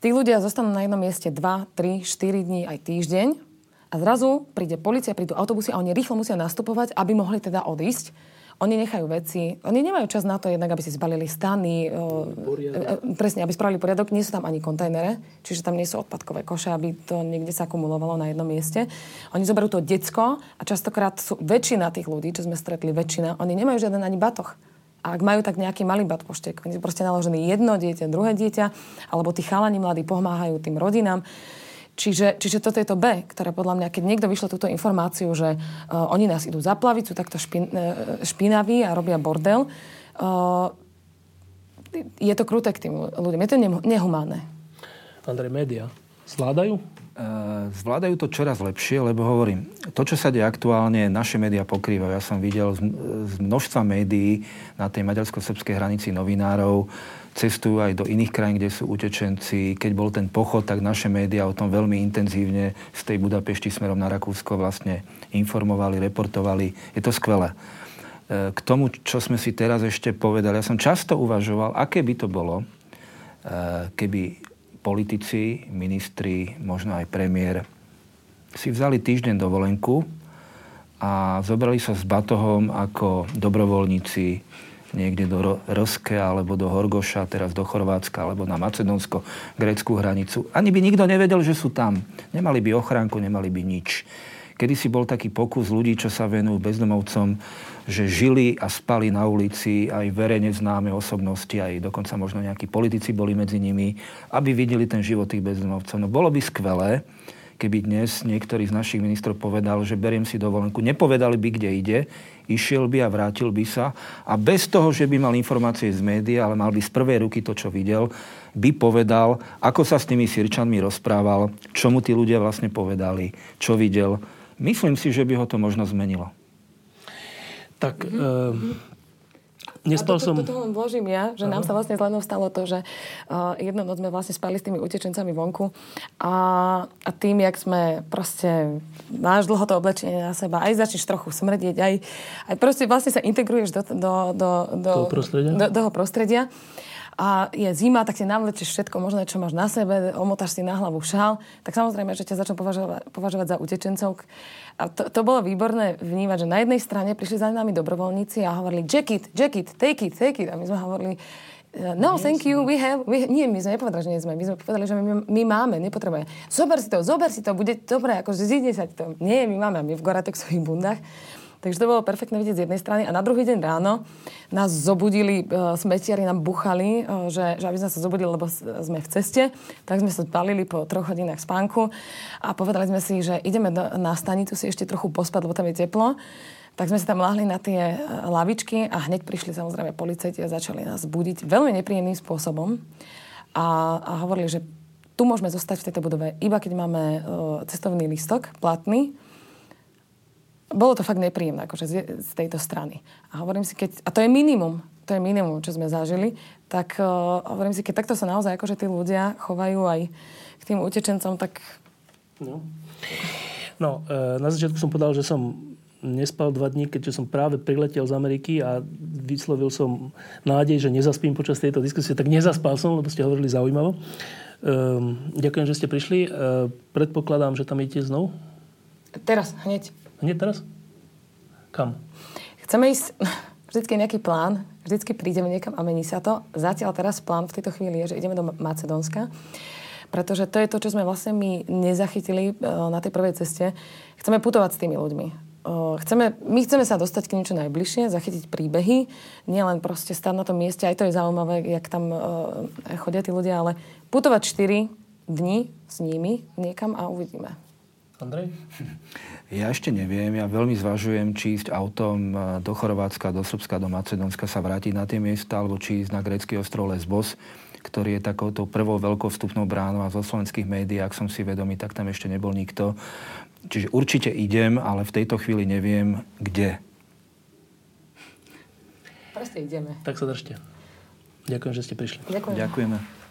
tí ľudia zostanú na jednom mieste 2, 3, 4 dní, aj týždeň a zrazu príde policia, prídu autobusy a oni rýchlo musia nastupovať, aby mohli teda odísť oni nechajú veci, oni nemajú čas na to jednak, aby si zbalili stany, poriadok. E, e, presne, aby spravili poriadok. Nie sú tam ani kontajnere, čiže tam nie sú odpadkové koše, aby to niekde sa akumulovalo na jednom mieste. Oni zoberú to decko a častokrát sú väčšina tých ľudí, čo sme stretli, väčšina, oni nemajú žiaden ani batoh. A ak majú tak nejaký malý batpoštek, oni sú proste naložení jedno dieťa, druhé dieťa, alebo tí chalani mladí pomáhajú tým rodinám. Čiže, čiže toto je to B, ktoré podľa mňa, keď niekto vyšlo túto informáciu, že uh, oni nás idú zaplaviť, sú takto špin, uh, špinaví a robia bordel, uh, je to kruté k tým ľuďom. Je to nehumánne. Andrej, média zvládajú? Zvládajú to čoraz lepšie, lebo hovorím, to, čo sa deje aktuálne, naše médiá pokrývajú. Ja som videl z, z množstva médií na tej maďarsko-srbskej hranici novinárov, cestujú aj do iných krajín, kde sú utečenci. Keď bol ten pochod, tak naše médiá o tom veľmi intenzívne z tej Budapešti smerom na Rakúsko vlastne informovali, reportovali. Je to skvelé. E, k tomu, čo sme si teraz ešte povedali, ja som často uvažoval, aké by to bolo, e, keby politici, ministri, možno aj premiér si vzali týždeň dovolenku a zobrali sa s batohom ako dobrovoľníci niekde do Roske alebo do Horgoša, teraz do Chorvátska alebo na Macedónsko-grécku hranicu. Ani by nikto nevedel, že sú tam. Nemali by ochránku, nemali by nič. Kedy si bol taký pokus ľudí, čo sa venujú bezdomovcom, že žili a spali na ulici aj verejne známe osobnosti, aj dokonca možno nejakí politici boli medzi nimi, aby videli ten život tých bezdomovcov. No bolo by skvelé, keby dnes niektorý z našich ministrov povedal, že beriem si dovolenku, nepovedali by, kde ide, išiel by a vrátil by sa a bez toho, že by mal informácie z médií, ale mal by z prvej ruky to, čo videl, by povedal, ako sa s tými Sirčanmi rozprával, čo mu tí ľudia vlastne povedali, čo videl. Myslím si, že by ho to možno zmenilo. Tak mm-hmm. Nespal som... To, to, vložím ja, že Aha. nám sa vlastne s Lenou stalo to, že uh, jednu noc sme vlastne spali s tými utečencami vonku a, a tým, jak sme proste máš dlho to oblečenie na seba, aj začneš trochu smrdieť, aj, aj proste vlastne sa integruješ do, do, do, do, toho prostredia. Do, do toho prostredia a je zima, tak si navlečeš všetko možné, čo máš na sebe, omotáš si na hlavu šál, tak samozrejme, že ťa začnú považovať, považovať za utečencov. A to, to bolo výborné vnímať, že na jednej strane prišli za nami dobrovoľníci a hovorili jacket, jacket, take it, take it. A my sme hovorili, No, thank you, we have... We, nie, my sme nepovedali, že nie sme. My sme povedali, že my, my máme, nepotrebujeme. Zober si to, zober si to, bude dobre, akože zíde sa to. Nie, my máme, my v Goratexových bundách. Takže to bolo perfektné vidieť z jednej strany. A na druhý deň ráno nás zobudili, uh, smetiari nám buchali, uh, že, že aby sme sa zobudili, lebo sme v ceste. Tak sme sa spalili po troch hodinách spánku a povedali sme si, že ideme do, na stanicu si ešte trochu pospať, lebo tam je teplo. Tak sme sa tam lahli na tie e, lavičky a hneď prišli samozrejme policajti a začali nás budiť veľmi nepríjemným spôsobom. A, a hovorili, že tu môžeme zostať v tejto budove iba keď máme uh, cestovný listok platný. Bolo to fakt nepríjemné akože z, z tejto strany. A hovorím si, keď, a to je minimum, to je minimum, čo sme zažili, tak uh, hovorím si, keď takto sa naozaj akože tí ľudia chovajú aj k tým utečencom, tak... No, no e, na začiatku som povedal, že som nespal dva dní, keďže som práve priletel z Ameriky a vyslovil som nádej, že nezaspím počas tejto diskusie, tak nezaspal som, lebo ste hovorili zaujímavo. Um, ďakujem, že ste prišli. Uh, predpokladám, že tam idete znovu? Teraz, hneď. Hneď teraz? Kam? Chceme ísť, vždycky nejaký plán, vždycky prídeme niekam a mení sa to. Zatiaľ teraz plán v tejto chvíli je, že ideme do Macedónska pretože to je to, čo sme vlastne my nezachytili na tej prvej ceste. Chceme putovať s tými ľuďmi chceme, my chceme sa dostať k niečo najbližšie, zachytiť príbehy, nielen proste stať na tom mieste, aj to je zaujímavé, jak tam uh, chodia tí ľudia, ale putovať 4 dni s nimi niekam a uvidíme. Andrej? Ja ešte neviem. Ja veľmi zvažujem, či ísť autom do Chorvátska, do Srbska, do Macedónska sa vrátiť na tie miesta, alebo či ísť na grécky ostrov Lesbos, ktorý je takouto prvou veľkou vstupnou bránou a zo slovenských médií, ak som si vedomý, tak tam ešte nebol nikto. Čiže určite idem, ale v tejto chvíli neviem, kde. Proste ideme. Tak sa držte. Ďakujem, že ste prišli. Ďakujem. Ďakujeme.